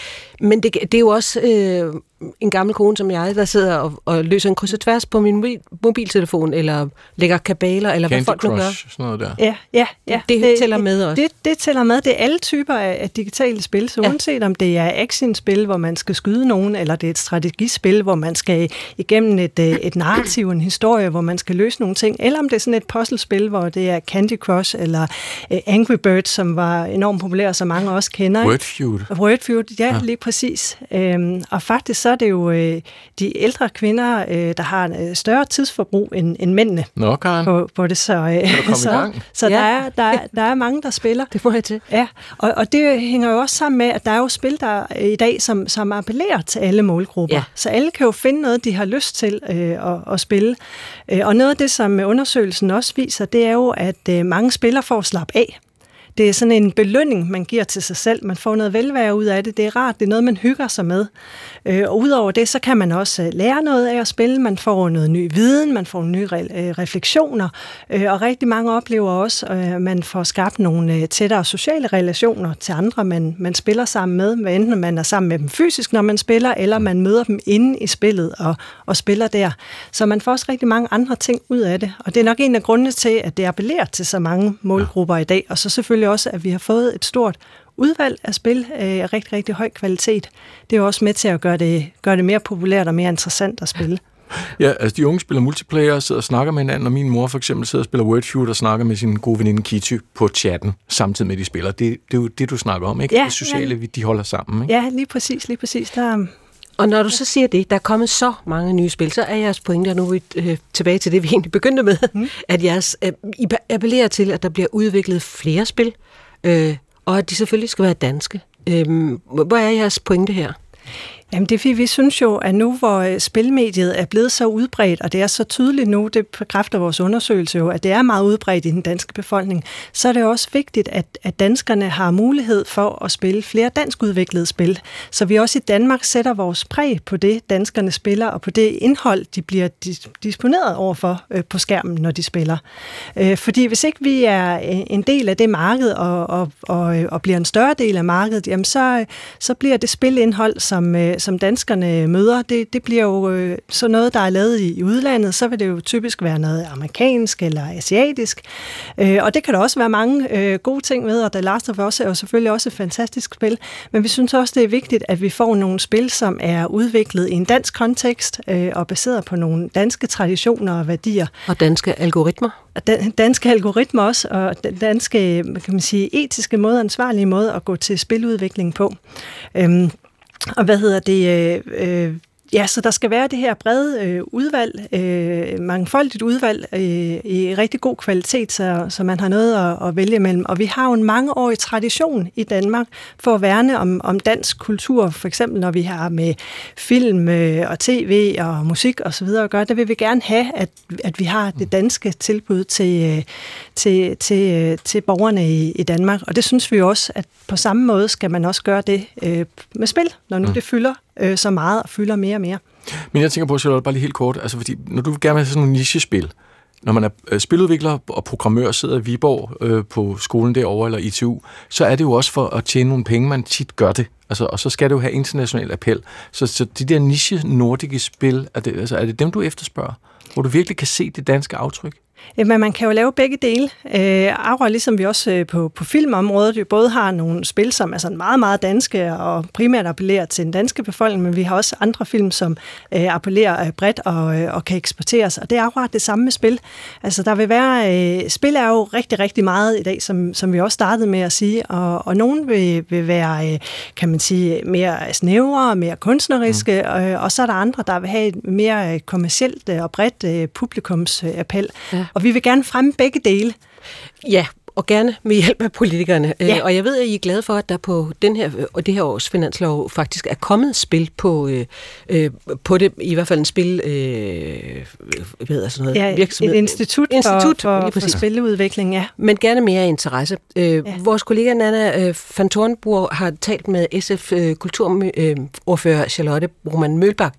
Men det, det er jo også øh, en gammel kone som jeg, der sidder og, og løser en kryds og tværs på min mobil, mobiltelefon, eller lægger kabaler, eller Candy hvad folk nu gør. Crush, sådan noget der. Ja, ja, ja. Det tæller med også. Det, det tæller med. Det er alle typer af, af digitale spil, så Ja. uanset om det er actionspil, hvor man skal skyde nogen, eller det er et strategispil, hvor man skal igennem et, øh, et narrativ, en historie, hvor man skal løse nogle ting, eller om det er sådan et puzzlespil, hvor det er Candy Crush eller øh, Angry Birds, som var enormt populær, som mange også kender. ikke? Wordfeud. Wordfeud, ja, ja, lige præcis. Øhm, og faktisk så er det jo øh, de ældre kvinder, øh, der har en større tidsforbrug end, end mændene Nå, Karen. på, på det. Så, øh, så, så Ja. der, er, der, er, der er mange, der spiller. Det må jeg til. Ja, og, og det hænger jo også sammen med, at der er jo spil der i dag, som, som appellerer til alle målgrupper. Ja. Så alle kan jo finde noget, de har har lyst til øh, at, at spille. Øh, og noget af det, som undersøgelsen også viser, det er jo, at øh, mange spillere får slap af. Det er sådan en belønning, man giver til sig selv. Man får noget velvære ud af det. Det er rart. Det er noget, man hygger sig med. Øh, og udover det, så kan man også øh, lære noget af at spille. Man får noget ny viden, man får nye re- øh, refleksioner. Øh, og rigtig mange oplever også, øh, at man får skabt nogle øh, tættere sociale relationer til andre, man, man spiller sammen med. Hvad enten man er sammen med dem fysisk, når man spiller, eller man møder dem inde i spillet og, og spiller der. Så man får også rigtig mange andre ting ud af det. Og det er nok en af grundene til, at det appellerer til så mange målgrupper i dag. Og så selvfølgelig også, at vi har fået et stort udvalg af spil øh, af rigtig, rigtig høj kvalitet. Det er jo også med til at gøre det, gøre det mere populært og mere interessant at spille. Ja, altså de unge spiller multiplayer og sidder og snakker med hinanden, og min mor for eksempel sidder og spiller Wordfeud og snakker med sin gode veninde Kitty på chatten, samtidig med de spiller. Det, det er jo det, du snakker om, ikke? Ja, det sociale, vi de holder sammen, ikke? Ja, lige præcis, lige præcis. Der, Og når du så siger det, der er kommet så mange nye spil, så er jeres pointe, og nu er vi øh, tilbage til det, vi egentlig begyndte med, mm. at jeres, øh, I appellerer til, at der bliver udviklet flere spil, øh, og at de selvfølgelig skal være danske. Øh, hvor er jeres pointe her? Jamen det vi, vi synes jo, at nu hvor øh, spilmediet er blevet så udbredt, og det er så tydeligt nu, det bekræfter vores undersøgelse jo, at det er meget udbredt i den danske befolkning, så er det også vigtigt, at, at danskerne har mulighed for at spille flere danskudviklede spil. Så vi også i Danmark sætter vores præg på det, danskerne spiller, og på det indhold, de bliver disponeret overfor øh, på skærmen, når de spiller. Øh, fordi hvis ikke vi er øh, en del af det marked, og, og, og, øh, og bliver en større del af markedet, jamen så, så bliver det spilindhold, som som danskerne møder, det, det bliver jo øh, så noget, der er lavet i, i udlandet, så vil det jo typisk være noget amerikansk eller asiatisk. Øh, og det kan der også være mange øh, gode ting med, og The Last of Us er jo selvfølgelig også et fantastisk spil. Men vi synes også, det er vigtigt, at vi får nogle spil, som er udviklet i en dansk kontekst øh, og baseret på nogle danske traditioner og værdier. Og danske algoritmer? danske algoritmer også, og danske kan man sige, etiske måde, ansvarlige måde at gå til spiludvikling på. Øhm, og hvad hedder det? Øh, øh, Ja, så der skal være det her brede øh, udvalg, øh, mangfoldigt udvalg øh, i rigtig god kvalitet, så, så man har noget at, at vælge mellem. Og vi har jo en mangeårig tradition i Danmark for at værne om, om dansk kultur, for eksempel når vi har med film øh, og tv og musik osv. at gøre, der vil vi gerne have, at, at vi har det danske tilbud til, øh, til, til, øh, til borgerne i, i Danmark. Og det synes vi også, at på samme måde skal man også gøre det øh, med spil, når nu mm. det fylder øh, så meget og fylder mere og mere. Men jeg tænker på, Charlotte, bare lige helt kort, altså fordi når du gerne vil have sådan nogle nichespil, når man er øh, spiludvikler og programmør, sidder i Viborg øh, på skolen derovre, eller ITU, så er det jo også for at tjene nogle penge, man tit gør det. Altså, og så skal det jo have international appel. Så, så de der niche-nordiske spil, er det, altså, er det dem, du efterspørger? Hvor du virkelig kan se det danske aftryk? Men man kan jo lave begge dele. Øh, Aura, ligesom vi også øh, på, på filmområdet, jo både har nogle spil, som er sådan meget, meget danske og primært appellerer til den danske befolkning, men vi har også andre film, som øh, appellerer øh, bredt og, øh, og kan eksporteres. Og det er akkurat det samme med spil. Altså, der vil være... Øh, spil er jo rigtig, rigtig meget i dag, som, som vi også startede med at sige, og, og nogen vil, vil være, øh, kan man sige, mere snævre, mere kunstneriske, mm. øh, og så er der andre, der vil have et mere kommercielt og bredt øh, publikumsappel. Ja. Og vi vil gerne fremme begge dele. Ja, og gerne med hjælp af politikerne. Øh, ja. Og jeg ved, at I er glade for, at der på den her, og det her års finanslov faktisk er kommet spil på, øh, øh, på det, i hvert fald en spil, øh, hvad hedder sådan noget, ja, virksomhed. et institut, institut for, for, for spiludvikling, ja. Men gerne mere interesse. Øh, ja. Vores kollega Nana øh, van Thornburg har talt med SF øh, Charlotte Broman Mølbak,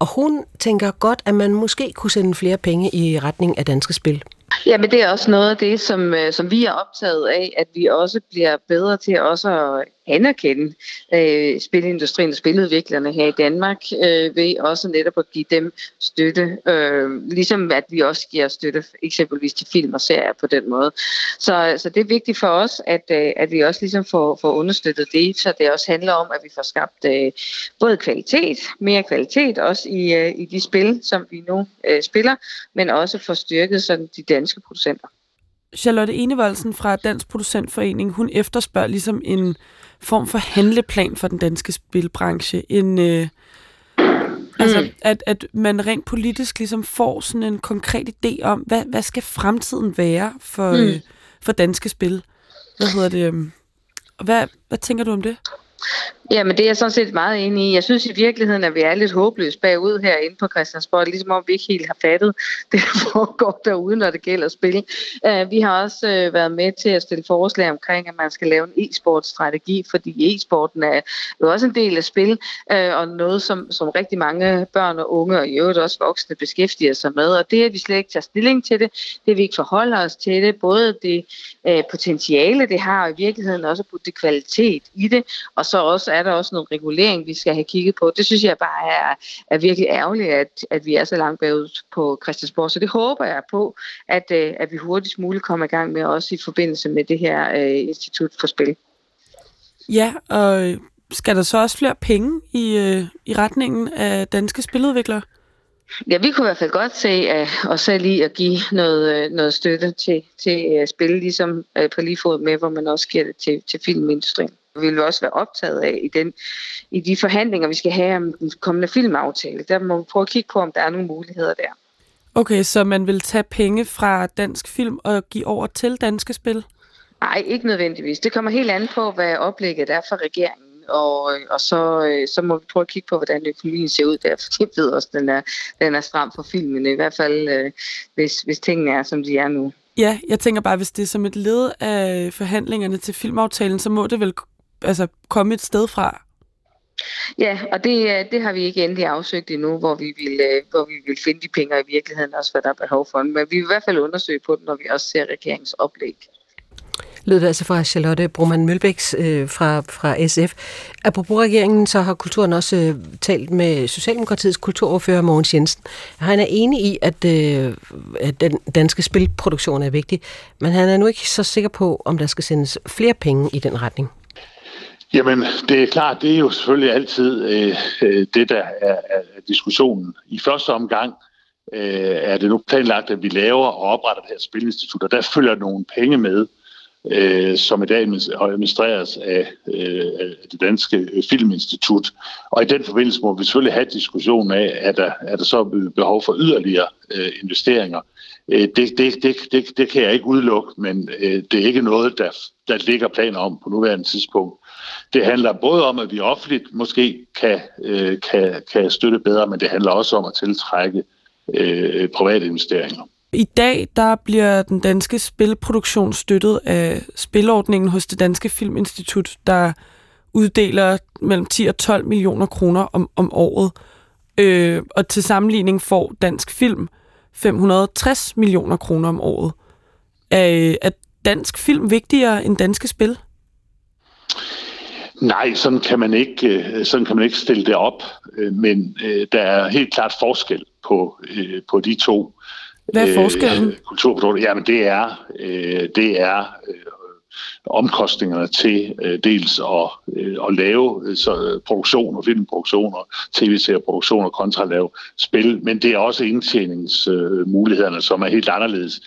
og hun tænker godt, at man måske kunne sende flere penge i retning af danske spil. Ja, men det er også noget af det, som, øh, som vi er optaget af, at vi også bliver bedre til også at anerkende øh, spilindustrien og spiludviklerne her i Danmark, øh, ved også netop at give dem støtte, øh, ligesom at vi også giver støtte eksempelvis til film og serier på den måde. Så, så det er vigtigt for os, at, øh, at vi også ligesom får, får understøttet det, så det også handler om, at vi får skabt øh, både kvalitet, mere kvalitet også i, øh, i de spil, som vi nu øh, spiller, men også får styrket sådan de danske producenter. Charlotte Enevoldsen fra Dansk Producentforening, hun efterspørger ligesom en form for handleplan for den danske spilbranche. En, øh, altså, mm. at, at man rent politisk ligesom får sådan en konkret idé om, hvad, hvad skal fremtiden være for, mm. øh, for danske spil? Hvad hedder det? Øh, hvad, hvad tænker du om det? Jamen det er jeg sådan set meget enig i. Jeg synes i virkeligheden, at vi er lidt håbløst bagud herinde på Christiansborg, ligesom om vi ikke helt har fattet det, der foregår derude, når det gælder spil. Uh, vi har også uh, været med til at stille forslag omkring, at man skal lave en e-sportstrategi, fordi e-sporten er jo også en del af spil, uh, og noget, som, som rigtig mange børn og unge, og i øvrigt også voksne, beskæftiger sig med. Og det, at vi slet ikke tager stilling til det, det vi ikke forholder os til det, både det uh, potentiale, det har, og i virkeligheden også det kvalitet i det, og så også er der også noget regulering, vi skal have kigget på. Det synes jeg bare er, er virkelig ærgerligt, at, at vi er så langt bagud på Christiansborg. Så det håber jeg på, at, øh, at vi hurtigst muligt kommer i gang med, også i forbindelse med det her uh, Institut for Spil. Ja, og skal der så også flere penge i, uh, i retningen af danske spiludviklere? Ja, vi kunne i hvert fald godt se uh, os selv i at give noget, uh, noget støtte til, til spil, ligesom på lige fod med, hvor man også giver det til, til filmindustrien vil vi også være optaget af i, den, i de forhandlinger, vi skal have om den kommende filmaftale. Der må vi prøve at kigge på, om der er nogle muligheder der. Okay, så man vil tage penge fra dansk film og give over til danske spil? Nej, ikke nødvendigvis. Det kommer helt an på, hvad oplægget er for regeringen. og, og så, øh, så må vi prøve at kigge på, hvordan økonomien ser ud der, for jeg ved også, at den er, den er stram for filmen, i hvert fald øh, hvis, hvis tingene er, som de er nu. Ja, jeg tænker bare, hvis det er som et led af forhandlingerne til filmaftalen, så må det vel altså, komme et sted fra. Ja, og det, det har vi ikke endelig afsøgt endnu, hvor vi, vil, øh, hvor vi vil finde de penge i virkeligheden også, hvad der er behov for. Men vi vil i hvert fald undersøge på det, når vi også ser regeringsoplæg lød det altså fra Charlotte Broman Mølbæks øh, fra, fra SF. Apropos regeringen, så har kulturen også øh, talt med Socialdemokratiets kulturordfører Mogens Jensen. Han er enig i, at, øh, at den danske spilproduktion er vigtig, men han er nu ikke så sikker på, om der skal sendes flere penge i den retning. Jamen, det er klart, det er jo selvfølgelig altid øh, øh det, der er, er diskussionen. I første omgang øh, er det nu planlagt, at vi laver og opretter det her spilinstitut, og der følger nogle penge med øh, som i dag administreres af, øh, af det danske Filminstitut. Og i den forbindelse må vi selvfølgelig have diskussion af, at der, er der så behov for yderligere øh, investeringer. Øh, det, det, det, det, det kan jeg ikke udelukke, men øh, det er ikke noget, der, der ligger planer om på nuværende tidspunkt. Det handler både om, at vi offentligt måske kan, øh, kan, kan støtte bedre, men det handler også om at tiltrække øh, private investeringer. I dag der bliver den danske spilproduktion støttet af spilordningen hos det Danske Filminstitut, der uddeler mellem 10 og 12 millioner kroner om, om året. Øh, og til sammenligning får Dansk Film 560 millioner kroner om året. Er, er dansk film vigtigere end danske spil? Nej, sådan kan man ikke, øh, sådan kan man ikke stille det op, øh, men øh, der er helt klart forskel på, på de to. Hvad er forskellen? Øh, kulturprodukter, jamen det er, øh, det er øh, omkostningerne til øh, dels at, øh, at lave så, produktioner, filmproduktioner, tv-serieproduktioner kontra at lave spil, men det er også indtjeningsmulighederne, øh, som er helt anderledes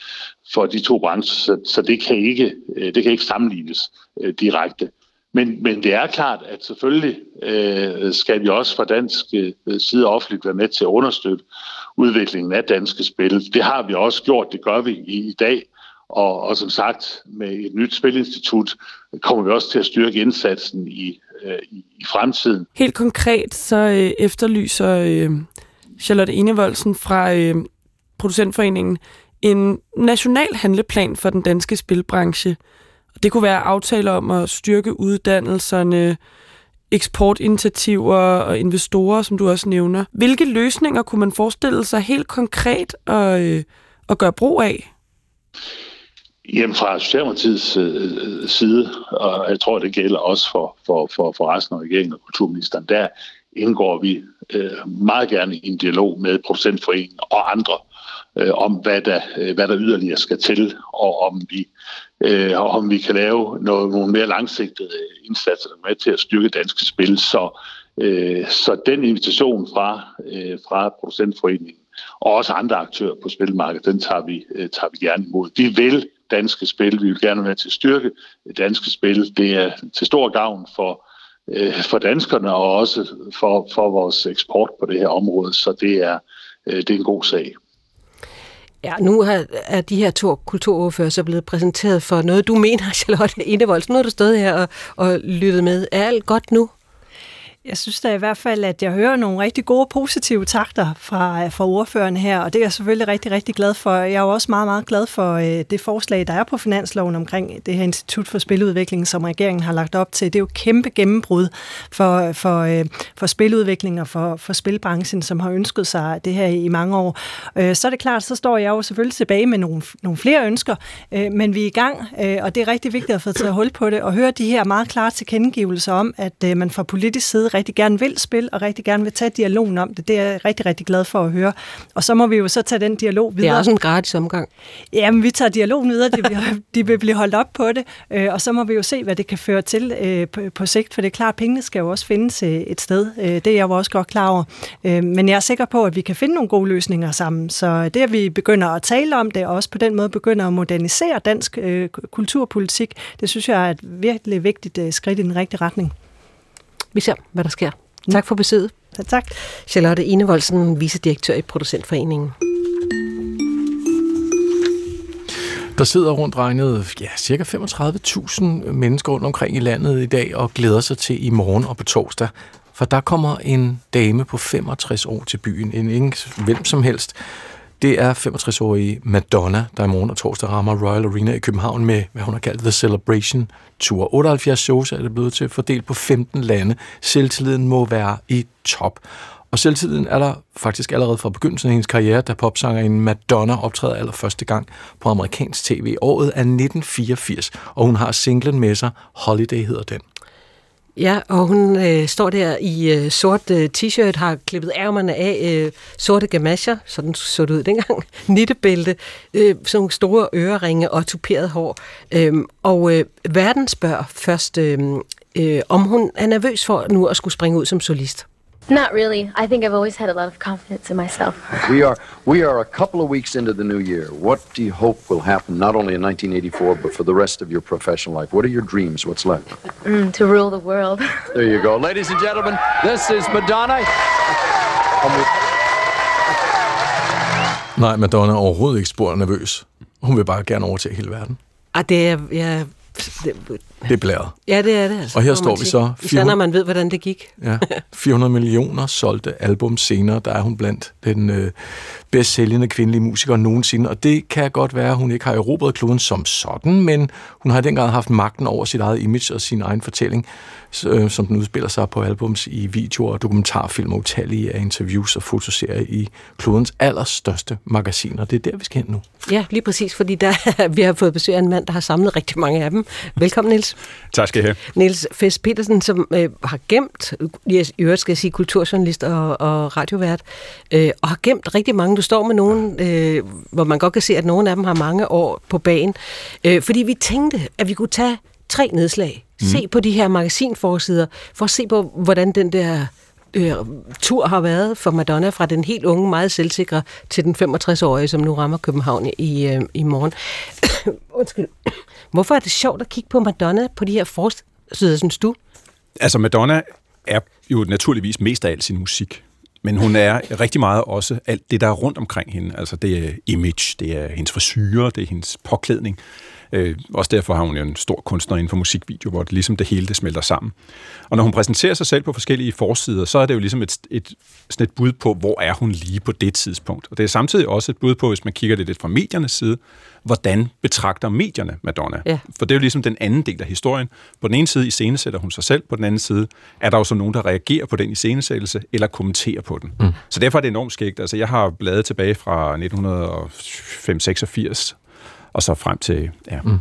for de to brancher, så, så det, kan ikke, øh, det kan ikke sammenlignes øh, direkte. Men, men det er klart, at selvfølgelig øh, skal vi også fra dansk øh, side offentligt være med til at understøtte udviklingen af danske spil. Det har vi også gjort, det gør vi i, i dag. Og, og som sagt, med et nyt spilinstitut kommer vi også til at styrke indsatsen i, øh, i, i fremtiden. Helt konkret så øh, efterlyser øh, Charlotte Enevoldsen fra øh, Producentforeningen en national handleplan for den danske spilbranche. Det kunne være aftaler om at styrke uddannelserne, eksportinitiativer og investorer, som du også nævner. Hvilke løsninger kunne man forestille sig helt konkret at, øh, at gøre brug af? Jamen fra Socialdemokratiets øh, side, og jeg tror, det gælder også for, for, for, for resten af regeringen og kulturministeren, der indgår vi øh, meget gerne i en dialog med producentforeningen og andre øh, om, hvad der, øh, hvad der yderligere skal til, og om vi, øh, om vi kan lave noget, nogle mere langsigtede øh, indsatser med til at styrke danske spil. Så, øh, så den invitation fra, øh, fra producentforeningen og også andre aktører på spilmarkedet, den tager vi, øh, tager vi gerne imod. Vi vil danske spil, vi vil gerne være til at styrke danske spil. Det er til stor gavn for, øh, for danskerne og også for, for vores eksport på det her område, så det er, øh, det er en god sag. Ja, nu er de her to kulturordfører så blevet præsenteret for noget, du mener, Charlotte Indevold. Nu har du stået her og, og lyttet med. Er alt godt nu? Jeg synes da i hvert fald, at jeg hører nogle rigtig gode, positive takter fra, fra ordføreren her, og det er jeg selvfølgelig rigtig, rigtig glad for. Jeg er jo også meget, meget glad for øh, det forslag, der er på finansloven omkring det her Institut for Spiludvikling, som regeringen har lagt op til. Det er jo kæmpe gennembrud for, for, øh, for spiludvikling og for, for spilbranchen, som har ønsket sig det her i mange år. Øh, så er det klart, så står jeg jo selvfølgelig tilbage med nogle, nogle flere ønsker, øh, men vi er i gang, øh, og det er rigtig vigtigt at få taget hul på det, og høre de her meget klare tilkendegivelser om, at øh, man fra politisk side rigtig gerne vil spille, og rigtig gerne vil tage dialogen om det. Det er jeg rigtig, rigtig glad for at høre. Og så må vi jo så tage den dialog videre. Det er også en gratis omgang. Jamen, vi tager dialogen videre. De, bliver, de vil blive holdt op på det, øh, og så må vi jo se, hvad det kan føre til øh, på, på sigt, for det er klart, at pengene skal jo også findes øh, et sted. Det er jeg jo også godt klar over. Men jeg er sikker på, at vi kan finde nogle gode løsninger sammen. Så det, at vi begynder at tale om det, og også på den måde begynder at modernisere dansk kulturpolitik, det synes jeg er et virkelig vigtigt skridt i den rigtige retning. Vi ser, hvad der sker. Tak for besøget. Ja, tak. Charlotte Enevoldsen, vicedirektør i Producentforeningen. Der sidder rundt regnet ja, cirka 35.000 mennesker rundt omkring i landet i dag og glæder sig til i morgen og på torsdag. For der kommer en dame på 65 år til byen. En ingen hvem som helst. Det er 65-årige Madonna, der i morgen og torsdag rammer Royal Arena i København med, hvad hun har kaldt The Celebration Tour. 78 shows er det blevet til fordelt på 15 lande. Selvtilliden må være i top. Og selvtiden er der faktisk allerede fra begyndelsen af hendes karriere, da popsangeren Madonna optræder allerførste gang på amerikansk tv. Året er 1984, og hun har singlen med sig. Holiday hedder den. Ja, og hun øh, står der i øh, sort øh, t-shirt, har klippet ærmerne af, øh, sorte gamasjer, sådan så det ud dengang, nittebælte, øh, sådan nogle store øreringe og tuperet hår. Øh, og øh, verden spørger først, øh, øh, om hun er nervøs for nu at skulle springe ud som solist. Not really. I think I've always had a lot of confidence in myself. We are we are a couple of weeks into the new year. What do you hope will happen not only in 1984 but for the rest of your professional life? What are your dreams? What's left? Mm, to rule the world. There you go. Ladies and gentlemen, this is Madonna. Nej, Madonna er overhovedet ikke spor nervøs. Hun vil bare gerne overtage hele verden. Ah, det er, ja, det, Det er blæret. ja, det er det altså. Og her står vi så, Især når man ved, hvordan det gik. Ja, 400 millioner solgte album senere, der er hun blandt den øh, bedst sælgende kvindelige musiker nogensinde, og det kan godt være, at hun ikke har erobret kloden som sådan, men hun har i den grad haft magten over sit eget image og sin egen fortælling, øh, som den udspiller sig på albums i videoer dokumentarfilm og utallige af interviews og fotoserier i klodens allerstørste magasiner. Det er der, vi skal hen nu. Ja, lige præcis, fordi der, vi har fået besøg af en mand, der har samlet rigtig mange af dem. Velkommen, Niels. Tak skal I have. Niels Fes Petersen, som øh, har gemt, jeg i øvrigt skal jeg sige kulturjournalist og, og radiovært, øh, og har gemt rigtig mange. Du står med nogen, øh, hvor man godt kan se, at nogle af dem har mange år på banen. Øh, fordi vi tænkte, at vi kunne tage tre nedslag, mm. se på de her magasinforsider, for at se på, hvordan den der øh, tur har været for Madonna fra den helt unge, meget selvsikre til den 65-årige, som nu rammer København i, øh, i morgen. Undskyld. Hvorfor er det sjovt at kigge på Madonna på de her forsider, synes du? Altså, Madonna er jo naturligvis mest af alt sin musik. Men hun er rigtig meget også alt det, der er rundt omkring hende. Altså, det er image, det er hendes frisyrer, det er hendes påklædning. Øh, også derfor har hun jo en stor kunstner inden for musikvideo, hvor det ligesom det hele det smelter sammen. Og når hun præsenterer sig selv på forskellige forsider, så er det jo ligesom et, et, sådan et bud på, hvor er hun lige på det tidspunkt. Og det er samtidig også et bud på, hvis man kigger det lidt fra mediernes side, hvordan betragter medierne Madonna? Ja. For det er jo ligesom den anden del af historien. På den ene side iscenesætter hun sig selv, på den anden side er der jo så nogen, der reagerer på den iscenesættelse eller kommenterer på den. Mm. Så derfor er det enormt skægt. Altså, jeg har bladet tilbage fra 1985 og så frem til ja, mm.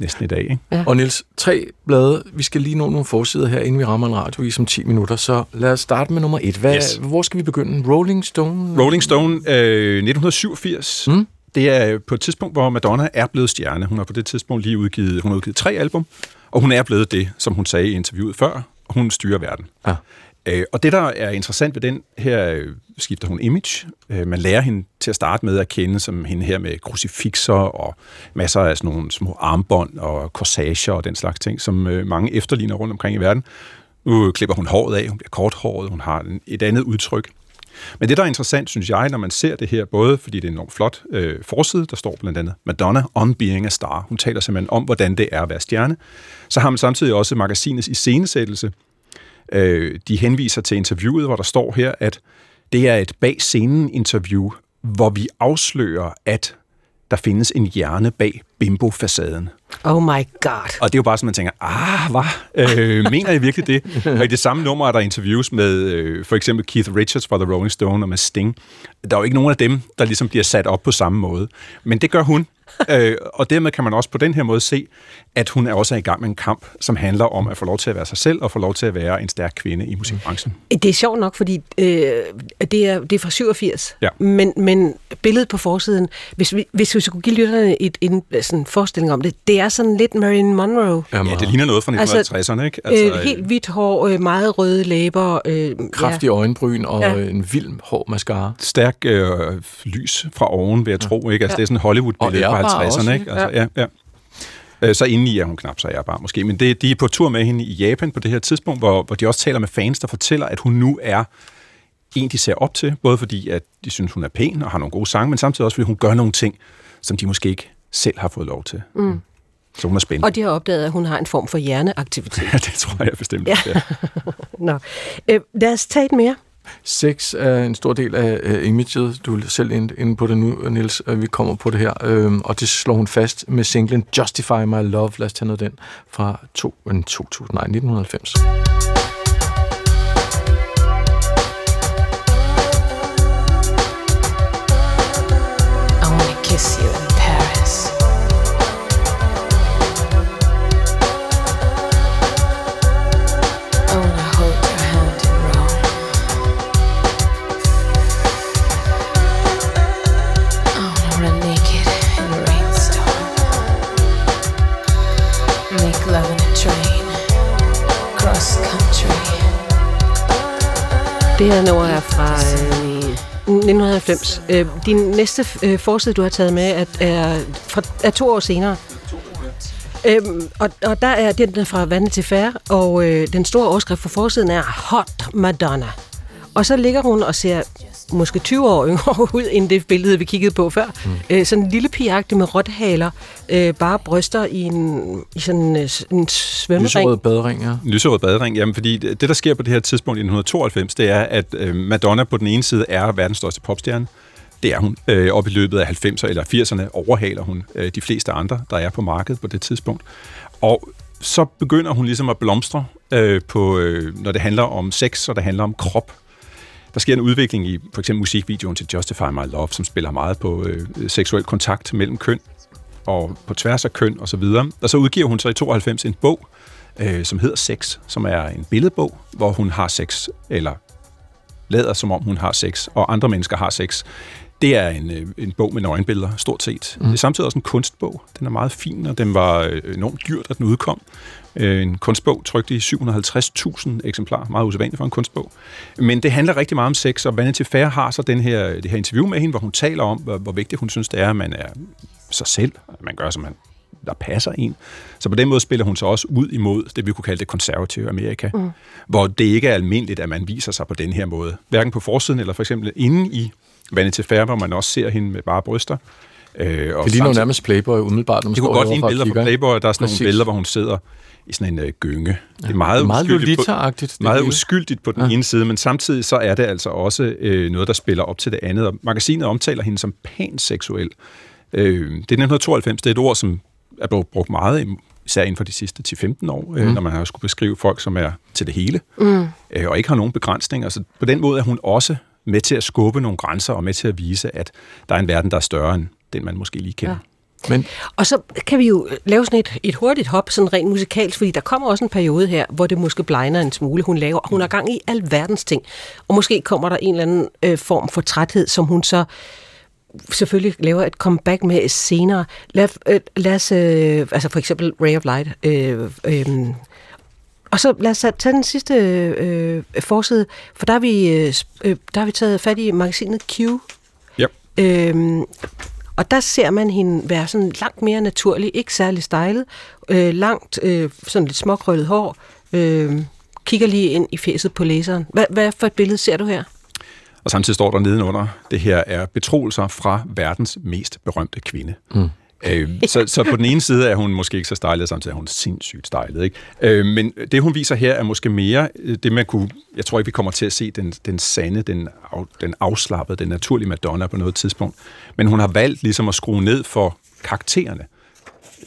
næsten i dag. Ikke? Ja. Og Niels, tre blade. Vi skal lige nå nogle forsider her, inden vi rammer en radio i som 10 minutter. Så lad os starte med nummer et. Hvad, Yes. Hvor skal vi begynde? Rolling Stone? Rolling Stone øh, 1987. Mm. Det er på et tidspunkt, hvor Madonna er blevet stjerne. Hun har på det tidspunkt lige udgivet, hun har udgivet tre album, og hun er blevet det, som hun sagde i interviewet før. Hun styrer verden. Ja. Øh, og det, der er interessant ved den, her øh, skifter hun image. Øh, man lærer hende til at starte med at kende som hende her med krucifixer og masser af sådan nogle små armbånd og corsager og den slags ting, som øh, mange efterligner rundt omkring i verden. Nu klipper hun håret af, hun bliver korthåret, hun har et andet udtryk. Men det, der er interessant, synes jeg, når man ser det her, både fordi det er en enormt flot øh, forside, der står blandt andet Madonna on being a star. Hun taler simpelthen om, hvordan det er at være stjerne. Så har man samtidig også magasinets iscenesættelse. Øh, de henviser til interviewet, hvor der står her, at det er et bag scenen interview, hvor vi afslører, at der findes en hjerne bag bimbo-facaden. Oh my god. Og det er jo bare sådan, man tænker, ah, hvad? Øh, mener I virkelig det? Og i det samme nummer er der interviews med øh, for eksempel Keith Richards fra The Rolling Stone og med Sting. Der er jo ikke nogen af dem, der ligesom bliver sat op på samme måde. Men det gør hun. Øh, og dermed kan man også på den her måde se, at hun er også er i gang med en kamp, som handler om at få lov til at være sig selv og få lov til at være en stærk kvinde i musikbranchen. Det er sjovt nok, fordi øh, det, er, det er fra 87, Ja. men, men billedet på forsiden, hvis vi, hvis vi skulle give lytterne et, en sådan forestilling om det, det er sådan lidt Marilyn Monroe. Ja, det ligner noget fra 1960'erne, ikke? Altså, øh, helt hvidt hår, øh, meget røde læber. Øh, Kraftige øjenbryn og Ja. ja. en vild hård mascara. stærk øh, lys fra oven, vil jeg tro. Ikke? Altså, Ja. Det er sådan en Hollywood-billede fra 50'erne. også, Ikke? Altså, ja. Ja, Øh, Så indeni er hun knap så ærbar måske. Men det, de er på tur med hende i Japan på det her tidspunkt, hvor, hvor de også taler med fans, der fortæller, at hun nu er en, de ser op til. Både fordi, at de synes, hun er pæn og har nogle gode sange, men samtidig også, fordi hun gør nogle ting, som de måske ikke selv har fået lov til. Mm. Så hun er spændende. Og de har opdaget, at hun har en form for hjerneaktivitet. Ja, det tror jeg bestemt. Ja. Ja. Nå. Øh, lad os tage et mere. Sex er en stor del af, øh, imaget. Du er selv inde, inde på det nu, Niels. at Vi kommer på det her. Øhm, og det slår hun fast med singlen Justify My Love. Lad os tage noget af den fra to, men 2000, nej, 1990. Det her nummer er fra øh, 1990. Øh, din næste øh, forside, du har taget med, er, er, fra, er to år senere. Øhm, og, og der er den er fra Vanity Fair, og øh, den store overskrift for forsiden er Hot Madonna. Og så ligger hun og ser måske 20 år yngre ud, end det billede, vi kiggede på før. Mm. Øh, sådan en lille pigeagtig med rothaler, øh, bare bryster i, en, i sådan øh, en svømmering. Lyserød badering, ja. Lyserød badering, jamen fordi det, det, der sker på det her tidspunkt i 1992, det er, at øh, Madonna på den ene side er verdens største popstjerne. Det er hun. Øh, op i løbet af 90'erne eller 80'erne overhaler hun øh, de fleste andre, der er på markedet på det tidspunkt. Og så begynder hun ligesom at blomstre, øh, på, øh, når det handler om sex, og det handler om krop. Der sker en udvikling i for eksempel musikvideoen til Justify My Love, som spiller meget på øh, seksuel kontakt mellem køn og på tværs af køn og så videre. Og så udgiver hun så i 92 en bog, øh, som hedder Sex, som er en billedbog, hvor hun har sex, eller lader som om hun har sex, og andre mennesker har sex. Det er en, øh, en bog med nøgenbilleder, stort set. Mm. Det er samtidig også en kunstbog. Den er meget fin, og den var øh, enormt dyrt, at den udkom. Øh, En kunstbog trykt i 750.000 eksemplarer. Meget usædvanligt for en kunstbog. Men det handler rigtig meget om sex, og Vanity Fair har så den her, det her interview med hende, hvor hun taler om, hvor, hvor vigtigt hun synes, det er, at man er sig selv, at man gør, som man der passer en. Så på den måde spiller hun så også ud imod det, vi kunne kalde det konservative Amerika, mm. hvor det ikke er almindeligt, at man viser sig på den her måde. Hverken på forsiden eller for eksempel inde i Vanity Fair, hvor man også ser hende med bare bryster. Øh, Det ligner jo nærmest Playboy umiddelbart, når man det kunne godt ligne og billeder fra? Playboy, der er sådan Præcis. nogle billeder, hvor hun sidder i sådan en øh, gynge. Det er meget, det er meget uskyldigt på- det Meget hele. uskyldigt på den ja. ene side, men samtidig så er det altså også øh, noget, der spiller op til det andet. Og magasinet omtaler hende som panseksuel. Øh, det er 1992, det er et ord, som er blevet brugt meget, især inden for de sidste 10-15 år, øh, Mm. når man har skulle beskrive folk, som er til det hele, Mm. øh, og ikke har nogen begrænsninger. Så på den måde er hun også med til at skubbe nogle grænser, og med til at vise, at der er en verden, der er større end den, man måske lige kender. Ja. Men Og så kan vi jo lave sådan et, et hurtigt hop, sådan rent musikalsk, fordi der kommer også en periode her, hvor det måske blegner en smule. Hun laver, hun har gang i alverdens ting, og måske kommer der en eller anden øh, form for træthed, som hun så selvfølgelig laver et comeback med senere. Lad, øh, lad os, øh, altså for eksempel Ray of Light, øh, øh, og så lad os tage den sidste øh, forside, for der har, vi, øh, øh, der har vi taget fat i magasinet Q. Ja. Øhm, og der ser man hende være sådan langt mere naturlig, ikke særlig stylet, øh, langt, øh, sådan lidt småkrøllet hår, øh, kigger lige ind i fæset på læseren. Hvad, hvad for et billede ser du her? Og samtidig står der nedenunder, det her er betroelser fra verdens mest berømte kvinde. Mm. Øh, så, så på den ene side er hun måske ikke så stylet, samtidig er hun sindssygt stylet. Ikke? Øh, men det, hun viser her, er måske mere øh, det, man kunne... Jeg tror ikke, vi kommer til at se den, den sande, den, af, den afslappede, den naturlige Madonna på noget tidspunkt. Men hun har valgt ligesom at skrue ned for karaktererne.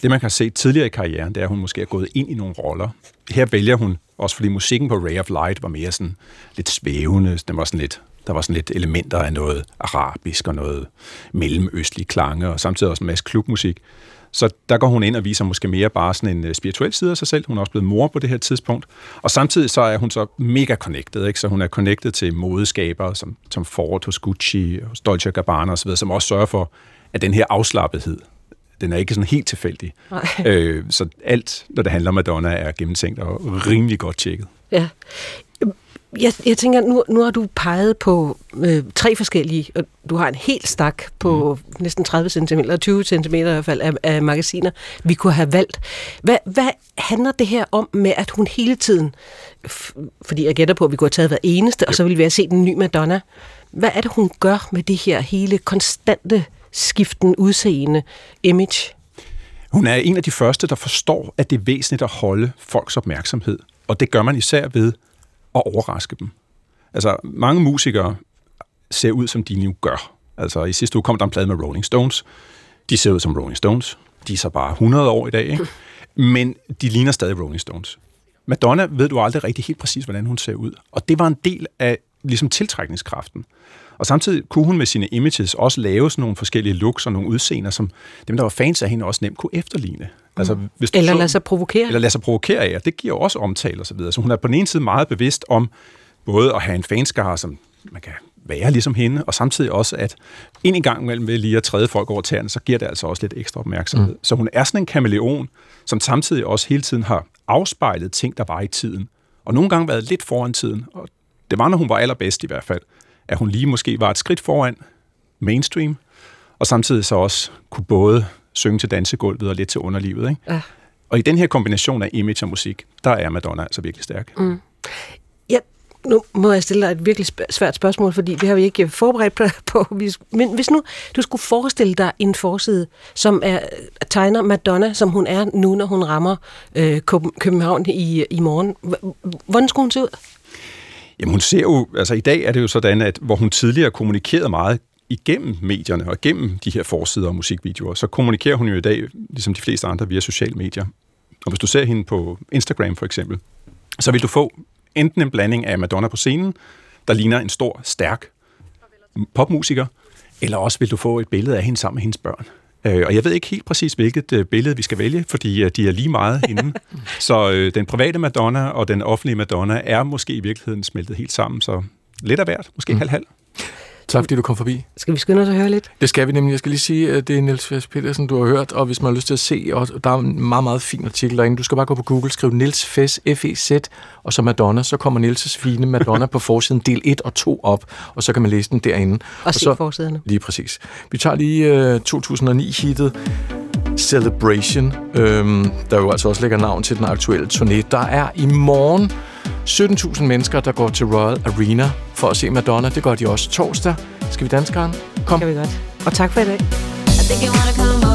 Det, man kan se tidligere i karrieren, det er, at hun måske er gået ind i nogle roller. Her vælger hun, også fordi musikken på Ray of Light var mere sådan lidt svævende, den var sådan lidt, der var sådan lidt elementer af noget arabisk og noget mellemøstlig klange, og samtidig også en masse klubmusik. Så der går hun ind og viser måske mere bare sådan en øh, spirituel side af sig selv. Hun er også blevet mor på det her tidspunkt. Og samtidig så er hun så mega connected, ikke? Så hun er connected til modeskabere som, som Ford hos Gucci, hos Dolce Gabbana osv., som også sørger for, at den her afslappethed, den er ikke sådan helt tilfældig. Nej. Øh, så alt, når det handler om Madonna, er gennemtænkt og rimelig godt tjekket. Ja. Jeg, jeg tænker, nu, nu har du peget på øh, tre forskellige, og du har en helt stak på mm. næsten 30 cm, eller 20 cm i hvert fald, af, af magasiner, vi kunne have valgt. Hvad, hvad handler det her om med, at hun hele tiden, fordi jeg gætter på, at vi kunne have taget hver eneste, og så ville vi have set en ny Madonna. Hvad er det, hun gør med det her hele konstante skiften udseende image? Hun er en af de første, der forstår, at det er væsentligt at holde folks opmærksomhed. Og det gør man især ved at overraske dem. Altså, mange musikere ser ud, som de nu gør. Altså, i sidste uge kom der en plade med Rolling Stones. De ser ud som Rolling Stones. De er så bare 100 år i dag, ikke? Men de ligner stadig Rolling Stones. Madonna ved du aldrig rigtig helt præcis, hvordan hun ser ud. Og det var en del af ligesom tiltrækningskraften. Og samtidig kunne hun med sine images også lave sådan nogle forskellige looks og nogle udseender, som dem, der var fans af hende, også nemt kunne efterligne. Altså, hvis du Eller så- lade sig provokere. eller lade sig provokere af, og det giver også omtale og så videre. Så hun er på den ene side meget bevidst om både at have en fanskare, som man kan være ligesom hende, og samtidig også, at en gang imellem ved lige at træde folk over tæerne, så giver det altså også lidt ekstra opmærksomhed. Mm. Så hun er sådan en kameleon, som samtidig også hele tiden har afspejlet ting, der var i tiden. Og nogle gange været lidt foran tiden, og det var, når hun var allerbedst i hvert fald, at hun lige måske var et skridt foran mainstream, og samtidig så også kunne både synge til dansegulvet og lidt til underlivet. Ikke? Ja. Og i den her kombination af image og musik, der er Madonna altså virkelig stærk. Mm. Ja, nu må jeg stille dig et virkelig svært spørgsmål, fordi det har vi ikke forberedt på- Men hvis nu du skulle forestille dig en forside, som er tegner Madonna, som hun er nu, når hun rammer øh, Køb- København i, i morgen, hvordan skulle hun se ud? Jamen hun ser jo, altså i dag er det jo sådan, at hvor hun tidligere kommunikerede meget igennem medierne og igennem de her forsider og musikvideoer, så kommunikerer hun jo i dag, ligesom de fleste andre, via sociale medier. Og hvis du ser hende på Instagram for eksempel, så vil du få enten en blanding af Madonna på scenen, der ligner en stor, stærk popmusiker, eller også vil du få et billede af hende sammen med hendes børn. Øh, Og jeg ved ikke helt præcis, hvilket øh, billede vi skal vælge, fordi øh, de er lige meget hende. så øh, den private Madonna og den offentlige Madonna er måske i virkeligheden smeltet helt sammen, så lidt af hvert, måske mm. halv-halv. Tak fordi du kom forbi. Skal vi skynde os at høre lidt? Det skal vi nemlig. Jeg skal lige sige, at det er Niels Fes Petersen, du har hørt, og hvis man har lyst til at se, og der er en meget, meget fin artikel derinde. Du skal bare gå på Google, skriv Niels Fes, F-E-Z, og så Madonna, så kommer Niels' fine Madonna på forsiden del 1 og 2 op, og så kan man læse den derinde. Og se så, forsiderne. Lige præcis. Vi tager lige uh, 2009-hittet Celebration, øhm, der jo altså også lægger navn til den aktuelle turné. Der er i morgen 17.000 mennesker, der går til Royal Arena for at se Madonna. Det gør de også torsdag. Skal vi danse, Karen? Kom. Kan vi godt. Og tak for i dag. I think you wanna come over.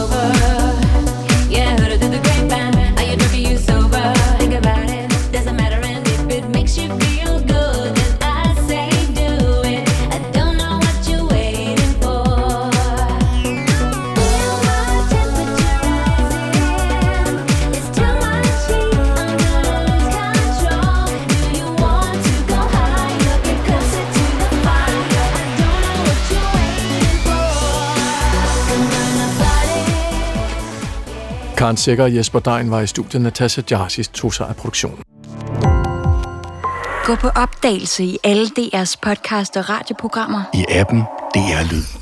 Karen Sækker og Jesper Dein var i studiet. Natasha Jarsis tog sig af produktionen. Gå på opdagelse i alle DR's podcast og radioprogrammer. I appen DR Lyd.